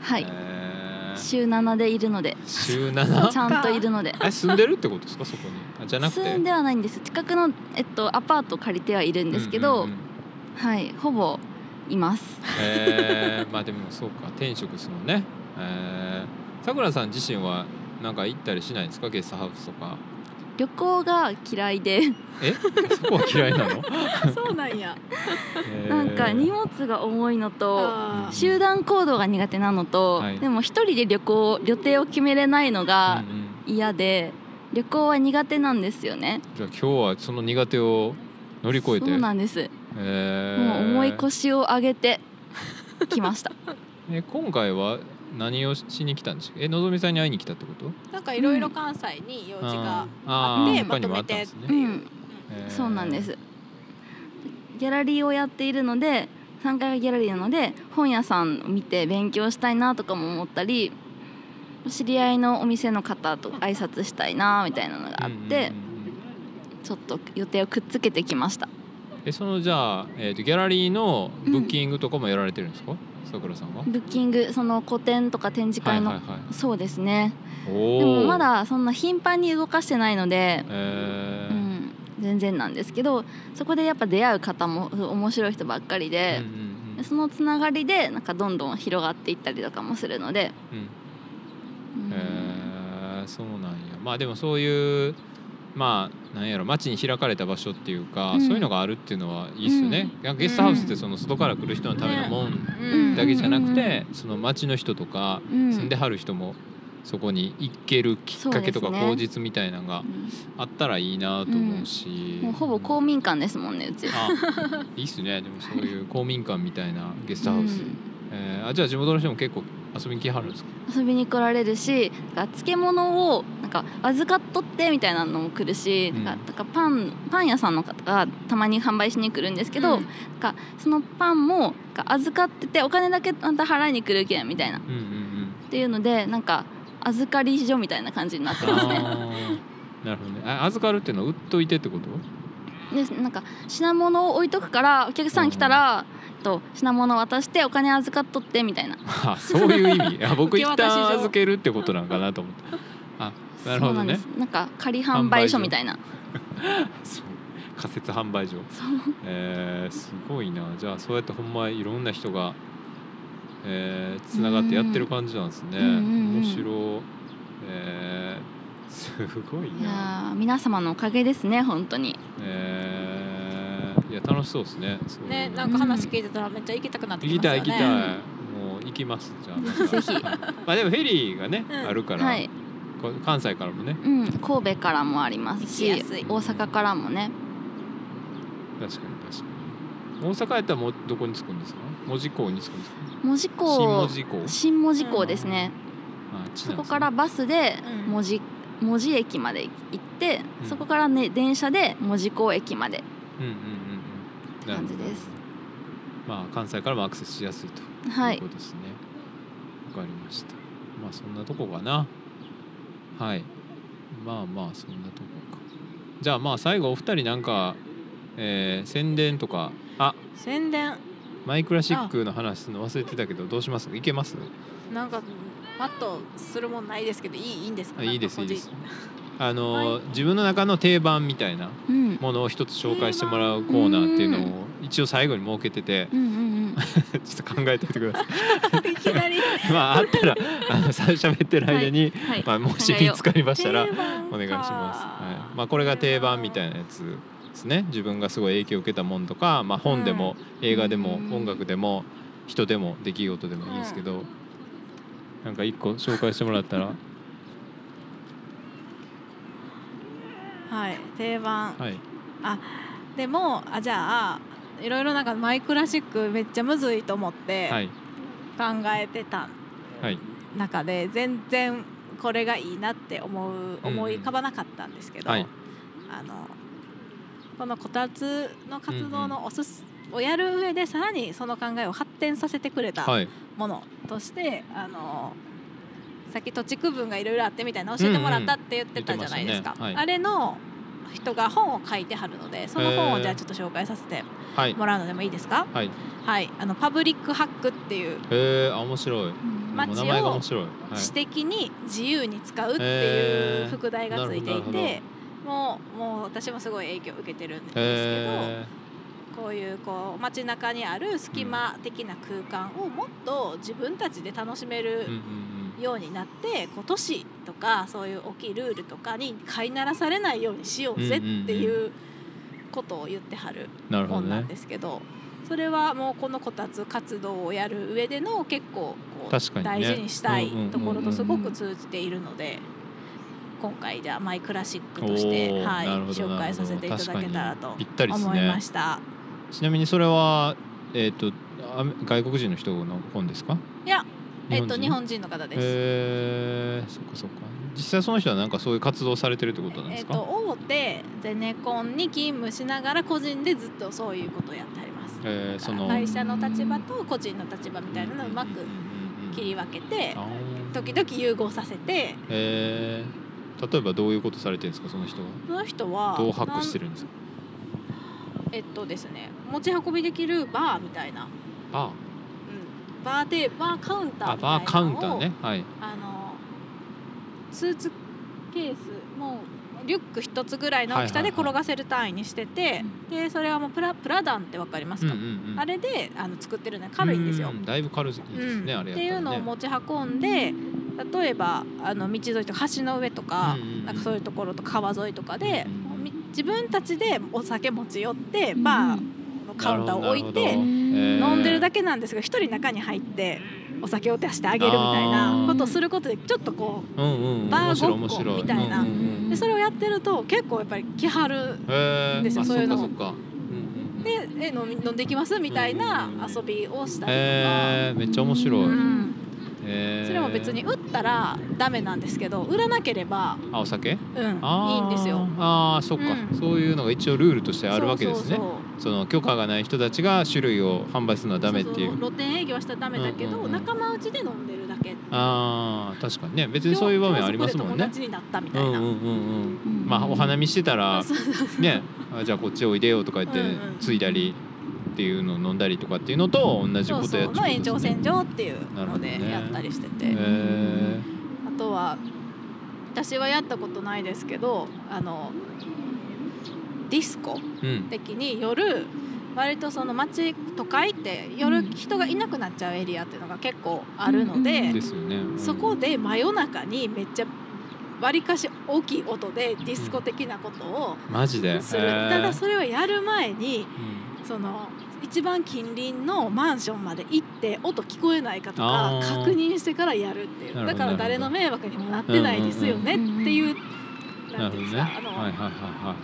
はい。えー。週7でいるので。週ち 7? ゃんといるので。え住んでるってことですかそこに？あじゃなくて？住んではないんです。近くの、えっと、アパート借りてはいるんですけど、うんうんうんはいほぼいます。えー。まあでもそうか。転職ですもんね。えー。さくらさん自身はなんか行ったりしないんですか？ゲストハウスとか旅行が嫌いで。え？そこは嫌いなの、そうなんや。えー。なんか荷物が重いのと集団行動が苦手なのと、はい。でも一人で旅行予定を決めれないのがうんうん。嫌で、旅行は苦手なんですよね。じゃあ今日はその苦手を乗り越えて。そうなんです、えー。もう重い腰を上げてきました。え今回は何をしに来たんでしたっけ？えのぞみさんに会いに来たってこと？なんかいろいろ関西に用事があって他にもあったんですね、う。そうなんです。ギャラリーをやっているので3階がギャラリーなので本屋さんを見て勉強したいなとかも思ったり知り合いのお店の方と挨拶したいなみたいなのがあって、うんうんうんうん。ちょっと予定をくっつけてきました。えそのじゃあ、えー、とギャラリーのブッキングとかもやられてるんですか？さくらさんは？ブッキングその個展とか展示会の、はいはいはい。そうですね。おでもーまだそんな頻繁に動かしてないので、えー。うん、全然なんですけどそこでやっぱ出会う方も面白い人ばっかりでうん、うんでそのつながりでなんかどんどん広がっていったりとかもするので、うん。うん。うんえーそうなんや。まあでもそういうまあなんやろ街に開かれた場所っていうか、うん。そういうのがあるっていうのはいいっすよね、なんかゲストハウスってその外から来る人のためのもんうんだけじゃなくうん。て、その街の人とかうん。住んではる人もそこに行けるきっかけとか口実みたいなのがあったらいいなと思うし、もうほぼ公民館ですもんねうち。あいいっすね。でもそういう公民館みたいなゲストハウス、うんえーあじゃあ地元の人も結構遊びに来はるんですか？遊びに来られるし漬物をなんか預かっとってみたいなのも来るし、うん。なんかパンパン屋さんの方がたまに販売しに来るんですけど、うん。なんかそのパンも預かっててお金だけまた払いに来るけんみたいな。っうんうんうん。ていうのでなんか預かり所みたいな感じになってますね。なるほどね。あ預かるっていうのは売っといてってこと？でなんか品物を置いとくからお客さん来たら、と品物渡してお金預かっとってみたいな。あそういう意味。いや僕一旦預けるってことなんかなと思って。あなるほどね。なんか仮販売所みたいな。仮設販売所。えー、すごいな。じゃあそうやってほんまいろんな人がえー、つながってやってる感じなんですね、面白い。えー、すごいいな皆様のおかげですね本当に。え楽しそうですね。ねなんか話聞いてたらめっちゃ行きたくなって行ききましたよね。たい行きたい。もう行きますじゃあ。ぜひ。まあでもフェリーがね、うん。あるから、はい、こ関西からもね。うん、神戸からもありますし大阪からもね。確かに確かに。大阪やったらもうどこに着くんですか？門司港に着くんですか？門司新港門司港。新門司港ですね、あっちそなんですね。こからバスでうん。門司門司駅まで行って、うん。そこからね電車で門司港駅まで。うんうん感じです。まあ関西からもアクセスしやすいと。はい。いうことですね。わ、かりました。まあそんなとこかな。はい。まあまあそんなとこか。じゃあまあ最後お二人なんか、えー宣伝とか。あ。宣伝。マイクラシックの話するの忘れてたけどどうします？いけます？なんかパッとするもんないですけどいいいいんですか？あいいですいいですあの、はい。自分の中の定番みたいなうん。ものを一つ紹介してもらうコーナーっていうのを一応最後に設けててうんうんうん。ちょっと考えておいてください。いきなり。まああったらあのさ喋ってる間に、はい。まあ、もし見つかりましたらお願いします、はい。まあ、これが定番みたいなやつですね。自分がすごい影響を受けたもんとか、まあ、本でも映画でもうん音楽でも人でも出来事でもいいんですけど、なんか一個紹介してもらったらはい定番。はい。でもあじゃあいろいろなんかマイクラシックめっちゃむずいと思ってはい。考えてたはい。中で全然これがいいなって思ううん思い浮かばなかったんですけど、はい。あのこのこたつの活動のおすす、をやる上でさらにその考えを発展させてくれたはい。ものとして、あのさっき土地区分がいろいろあってみたいな教えてもらったって言ってたじゃないですか、うんうんねはいあれの人が本を書いてはるのでその本をじゃあちょっと紹介させてはいもらうのでもいいですかはいはいあのパブリックハックっていうへえあ面白いも街を面白い、はい、私的に自由に使うっていう副題がついていてもうもう私もすごい影響を受けてるんですけへどこういうこう街中にある隙間的な空間をもっと自分たちで楽しめえるようになってこう都市とかそういう大きいルールとかに飼いならされないようにしようぜっていうことを言ってはる本なんねですけど。それはもうこのこたつ活動をやる上での結構こう大事にしたいところとすごく通じているので今回じゃあマイクラシックとして、はい、紹介させていただけたらと思いまねした。ちなみにそれはえっ、とアメ外国人の人の本ですか？いや、えっと人日本人の方です。へえそっかそっか。実際その人はなんかそういう活動されてるってことなんでえっすか、と大手ゼネコンに勤務しながら個人でずっとそういうことをやってあります。えーその会社の立場と個人の立場みたいなのをうまく切り分けて時々融合させて。えー。例えばどういうことされてるんですかその人は？その人はどうハックしてるるんですか？えっとですね持ち運びできるバーみたいな、バうん、バーでバーカウンターあーみたいなのをバーカウンターね。はい。あのスーツケースもうリュック一つぐらいの大きさで転がせる単位にしてて、でそれはもうプラプラダンってわかりますか、うんうんうん。あれであの作ってるので軽いんですよ。う。だいぶ軽いですね、うん。あれやっていうのを持ち運んで例えばあの道沿いとか橋の上とか,、うんうんうん。なんかそういうところと川沿いとかで、うんうん自分たちでお酒持ち寄ってバーのカウンターを置いて、飲んでるだけけなんですが一人中に入ってお酒を出してあげるみたいなことをすることでちょっとこうんうんうん。バーごっこみたいな。うんうんうんうでそれをやってると結構やっぱり来はるへーあですよ。そういうの。そっかそっか。うんうんでえ飲み飲んでいきますみたいな遊びをしたりとか。めっちゃ面白い、うんそれも別に売ったらダメなんですけど売らなければ、あお酒？うん、いいんですよ。ああそっか、うん。そういうのが一応ルールとしてあるわけですね。その許可がない人たちが種類を販売するのはダメっていう。露店営業はしたらダメだけど、うんうんうん。仲間内で飲んでるだけああ確かにね。別にそういう場面ありますもんね。なったみたいな、うんうんうんうん。うん。まあお花見してたらね。あじゃあこっちおいでよとか言ってうんうんついだりっていうのを飲んだりとかっていうのと同じことやっちゃそうの延長線上っていうのでやったりしてて、へえあとは私はやったことないですけどあのディスコうん。的に夜割とその街都会って夜うん。人がいなくなっちゃうエリアっていうのが結構あるので、うん。うんですよね。うん。そこで真夜中にめっちゃわりかし大きい音でディスコ的なことをマジで？する、へー。ただそれをやる前にうんその一番近隣のマンションまで行って音聞こえないかとか確認してからやるっていう。だから誰の迷惑にもなってないですよねっていうななんていうんでするほどね。はいかあのはいはいはい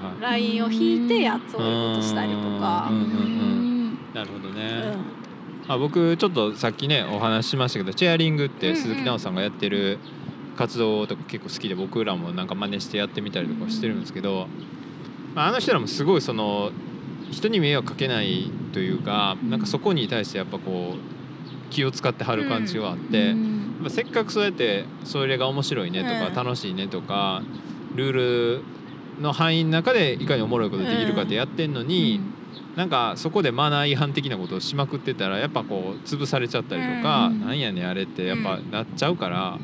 はいラインを引いてやそういうことしたりとか。なるほどうね、ん。あ僕ちょっとさっきねお話ししましたけどチェアリングって鈴木奈緒さんがやってる活動とか結構好きで僕らもなんか真似してやってみたりとかしてるんですけど、まあ、あの人らもすごいその人に迷惑かけないというかなんかそこに対してやっぱこう気を使ってはる感じはあって、やっぱせっかくそうやってそれが面白いねとかうん。楽しいねとかルールの範囲の中でいかにおもろいことできるかってやってんのに、なんかそこでマナー違反的なことをしまくってたらやっぱこう潰されちゃったりとか、うん。なんやねんあれってやっぱなっちゃうから、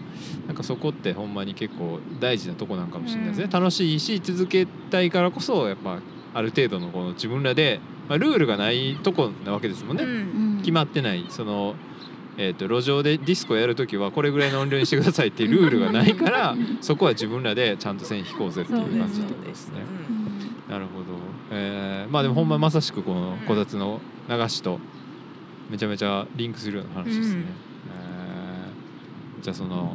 なんかそこってほんまに結構大事なとこなんかもしれないですね、うん。楽しいし続けたいからこそやっぱある程度のこの自分らで、まあ、ルールがないとこなわけですもんね、うん。決まってない。その、えー、と路上でディスコやるときはこれぐらいの音量にしてくださいっていうルールがないからうん。そこは自分らでちゃんと線引こうぜっていう感じでことですすね。うん。なるほど、えーまあでもほんままさしくこのこたつの流しとめちゃめちゃリンクするような話ですね、うん。えーじゃあその、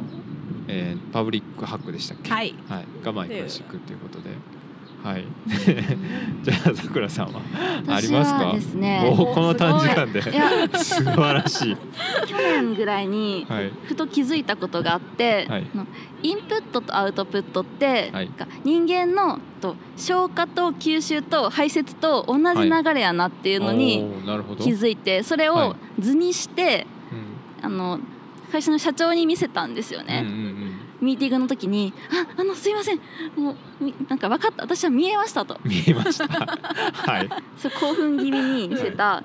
えーパブリックハックでしたっけ？はい。はい、がマイクラシックということではい。じゃあさくらさんは？ありますか？すね。この短時間で。素晴らしい。去年ぐらいにはい。ふと気づいたことがあって、はい。インプットとアウトプットって、はい。人間のと消化と吸収と排泄と同じ流れやなっていうのに気づいてそれはを図にして、うん。あの会社の社長に見せたんですよね。うんうんうんミーティングの時に「ああのすいません。もうみなんか分かった。私は見えました」と。見えました。はい。そう興奮気味に見せた、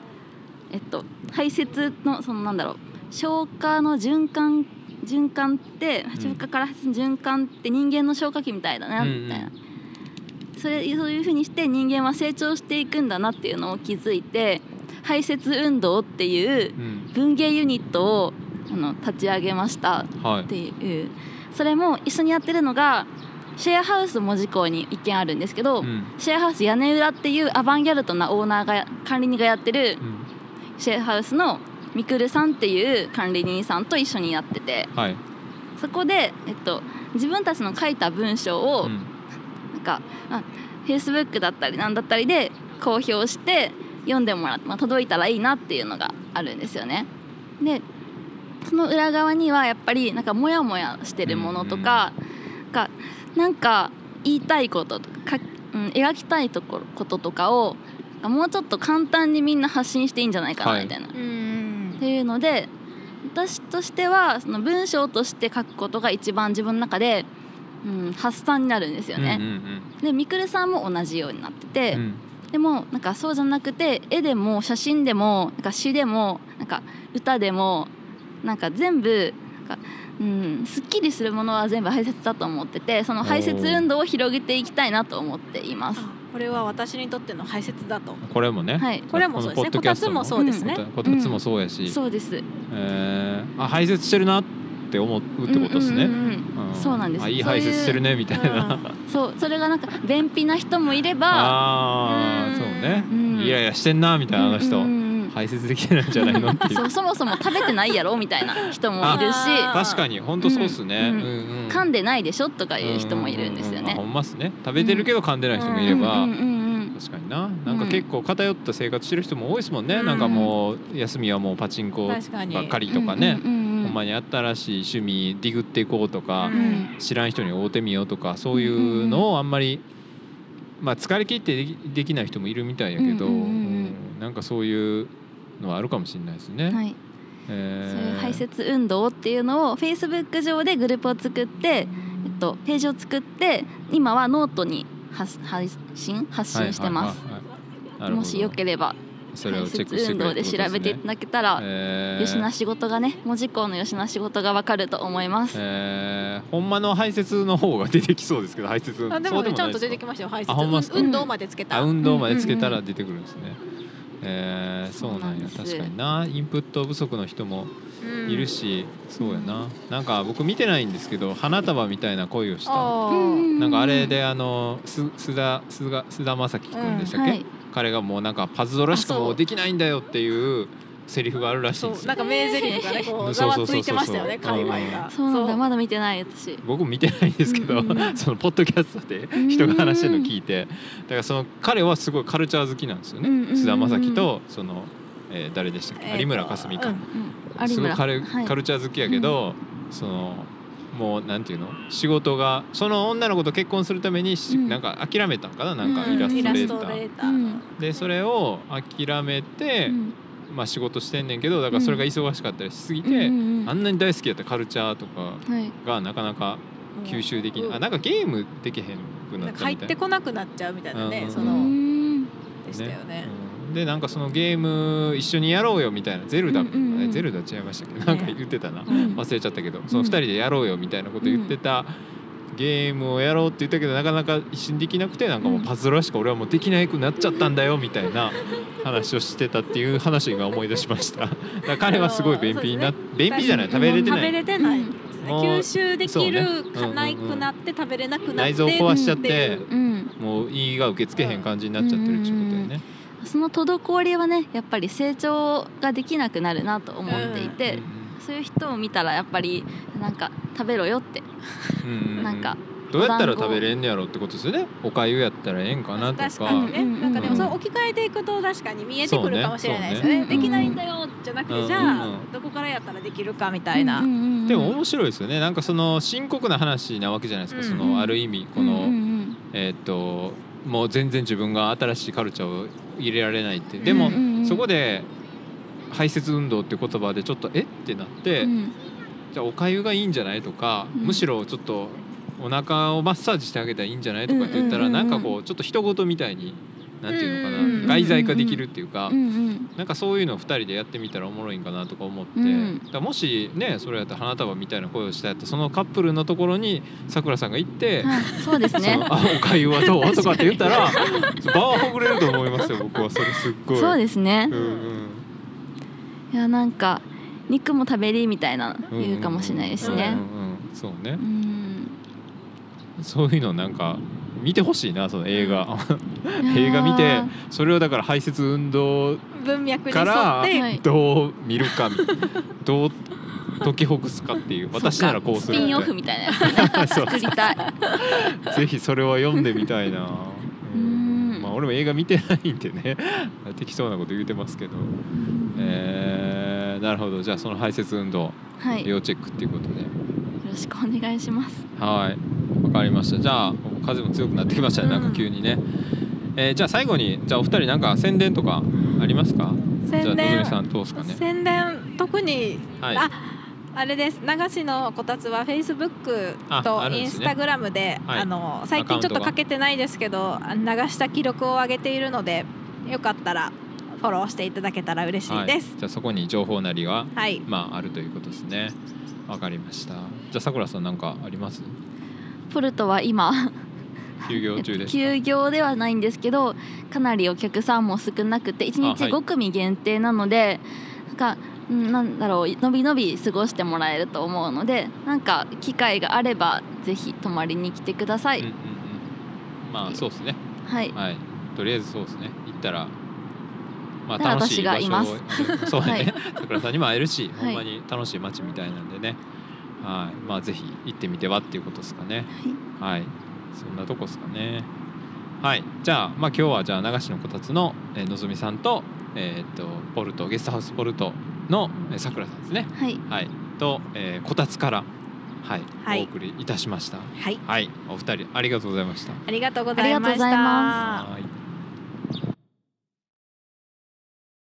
えっと、排泄のそのなんだろう。消化の循環循環って消化から循環って人間の消化器みたいだな、うんうん。みたいな。それそういうふうにして人間は成長していくんだなっていうのを気づいて排泄運動っていううん。文芸ユニットをあの立ち上げましたはいっていうそれも一緒にやってるのがシェアハウス門司港に一軒あるんですけど、うん。シェアハウス屋根裏っていうアバンギャルドなオーナーが管理人がやってるうんシェアハウスのみくるさんっていう管理人さんと一緒にやっててはい。そこで、えっと、自分たちの書いた文章を、うん。なんかあ Facebook だったりなんだったりで公表して読んでもらって、まあ、届いたらいいなっていうのがあるんですよね。でその裏側にはやっぱりなんかモヤモヤしてるものとか,、がなんか言いたいこととかか、うん、描きたいところこととかをもうちょっと簡単にみんな発信していいんじゃないかはないみたいな。うんっていうので私としてはその文章として書くことが一番自分の中で、うん、発散になるんですよね。うんうんでみくるさんも同じようになってて、うんうんでもなんかそうじゃなくて絵でも写真でもなんか詩でもなんか歌でもなんか全部なんか、うん、すっきりするものは全部排泄だと思っててその排泄運動を広げていきたいなと思っています。あこれは私にとっての排泄だと。これもね。はい、これもそうですね。このポッドキャストこたつもそうですね。こたこたつもそうやし、そうです。えーあ排泄してるなって思うってことですね、うんうんうんうん。うん。そうなんです。あいい排泄してるねみたいな、そうそれがなんか便秘な人もいればああうん。そうね、うん。イライラしてんなみたいなあの人、うんうんうん排泄できてないんじゃないのっていう。そうそもそも食べてないやろみたいな人もいるし。あ確かに本当そうっすね、うん。うんうん噛んでないでしょとかいう人もいるんですよね。うううあほ。んまっすね。食べてるけど噛んでない人もいれば、うんうんうんうん。確かにな。なんか結構偏った生活してる人も多いですもんね、うん。なんかもう休みはもうパチンコばっかりとかね、うんうんうんほんまに新しい趣味ディグっていこうとか、うん。知らん人に会うてみようとかそういうのをあんまり、まあ疲れ切ってできない人もいるみたいやけど、うんうん。うん。なんかそういうのはあるかもしれないですね。はい、えー。そういう排泄運動っていうのを Facebook 上でグループを作って、えっと、ページを作って今はノートに発配信発信してます。はいはいもしよければそれをチェック排泄運動で調べていただけたら、えー。吉な仕事がね文字工の吉な仕事がわかると思います。えー。ほんまの排泄の方が出てきそうですけど排泄あでもねちゃんと出てききましたよ。排泄運動までつけた。あ運動までつけたら出てくるんですね、えーそそううなんや。なんです。確かにな。インプット不足の人もうん。いるし、そうやな。なんか僕見てないんですけど花束みたいな恋をした。なんかあれであのす須田須田須田将暉君でしたっけ、はい。彼がもうなんかパズドラしかもうできないんだよっていうセリフがあるらしいんですよ。なんか名台詞がねこううん。ざわそうそうそうついてましたよねそう界隈が。そうなんだ。まだ見てない私。僕見てないんですけど、うん。うんうんそのポッドキャストで人が話してるの聞いて。だからその彼はすごいカルチャー好きなんですよね、うんうんうん田将暉とその、えー誰でしたっけ、えーと有村架純か、うんうん。すごいカル,、はい。カルチャー好きやけど、そのもうなんていうの？仕事がその女の子と結婚するためにし、うん。なんか諦めたんかな？なんかうん。イラストレーター、トレーター。うん。でそれを諦めて、うんまあ仕事してんねんけどだからそれが忙しかったりしすぎて、うんうんうん。あんなに大好きやったカルチャーとかはい。がなかなか吸収できない、うん。あなんかゲームできへんくなってったみたいな。こなくなっちゃうみたいなねうんそうのん。でしたよね。うん。でなんかそのゲーム一緒にやろうよみたいな。ゼルダ、うんうんうん。えゼルダ違いましたっけ？なんか言ってたな、うん。忘れちゃったけど。その2人でやろうよみたいなこと言ってた、ゲームをやろうって言ったけどなかなか一瞬できなくてなんかもうパズドラしか俺はもうできなくなっちゃったんだよみたいな 話をしてたっていう話を今思い出しました。だから彼はすごい便秘になね。便秘じゃない食べれて食べないれてない。うん。吸収できるかないくなって食べれなくなって内臓壊しちゃってううん。もう胃が受け付けへん感じになっちゃってるっていうことだよね。その滞りはねやっぱり成長ができなくなるなと思っていて、そういう人を見たらやっぱりなんか食べろよって。なんかどうやったら食べれんねやろってことですよね。おかゆやったらええんかなとか。確かにね、なんかでもそれ置き換えていくと確かに見えてくるかもしれないですよね。そうね。できないんだよじゃなくて、うんうんじゃあどこからやったらできるかみたいな、うんうんうんでも面白いですよね。なんかその深刻な話なわけじゃないですか、うんそのある意味この、うんうんえーっともう全然自分が新しいカルチャーを入れられないってでも、うんうんうんそこで排泄運動って言葉でちょっとえ？ってなって、うん。じゃあおかゆがいいんじゃない？とか、うん。むしろちょっとお腹をマッサージしてあげたらいいんじゃない？とかって言ったら、うんなんかこうちょっと人事みたいになんていうのかな、うんうんうん外在化できるっていうか、うんうんなんかそういうのを2人でやってみたらおもろいんかなとか思って、うん。だもしねそれやったら花束みたいな声をしたやったらそのカップルのところにさくらさんが行って。はいそうですね。あおかゆはどう？とかって言ったら場はほぐれると思いますよ僕はそれすっごい。そうですね。うんうんいやなんか肉も食べりみたいな言うかもしれないですね。そうね。うん。そういうのなんか見てほしいなその映画。映画見てそれをだから排泄運動からどう見るかみ どう解きほぐすかっていう私ならこうする。スピンオフみたいなやつ そう作りたい。ぜひそれは読んでみたいな。うん。まあ俺も映画見てないんでね。適当なこと言うてますけど。えーなるほど。じゃあその排泄運動はい。よ要チェックっていうことで。ろしくお願いします。はい。わかりました。じゃあ風も強くなってきましたね。なんか急にね、えーじゃあ最後にじゃあお二人なんか宣伝とかありますか？宣伝さんどうですかね？宣伝特に、はい。ああれです。流しのこたつはフェイスブックああとインスタグラムではい。あの最近ちょっとかけてないですけどあ流した記録を上げているのでよかったらフォローしていただけたら嬉しいです。はい、じゃあそこに情報なりがはい、まああるということですね。わかりました。じゃあさくらさんなんかあります？ポルトは今。休業中ですか？休業ではないんですけどかなりお客さんも少なくて1日あはい。5組限定なので、なんかうんなんだろうのびのび過ごしてもらえると思うのでなんか機会があればぜひ泊まりに来てください、うんうんうん。まあそうですね。はい。はい。とりあえずそうですね。行ったらまあで楽しい場所私がいます。を そうだね、はい。さくらさんにも会えるし、はい。ほんまに楽しい街みたいなんでね。はい。まあぜひ行ってみてはっていうことですかね。はい。そんなとこですかね。はい。じゃあまあ今日はじゃあ流しのこたつの、えーのぞみさんとえーっとポルトゲストハウスポルトのえーさくらさんですね。はい。はい。と、えーこたつからはい、はい。お送りいたしました。はい、はい。お二人ありがとうございました。ありがとうございました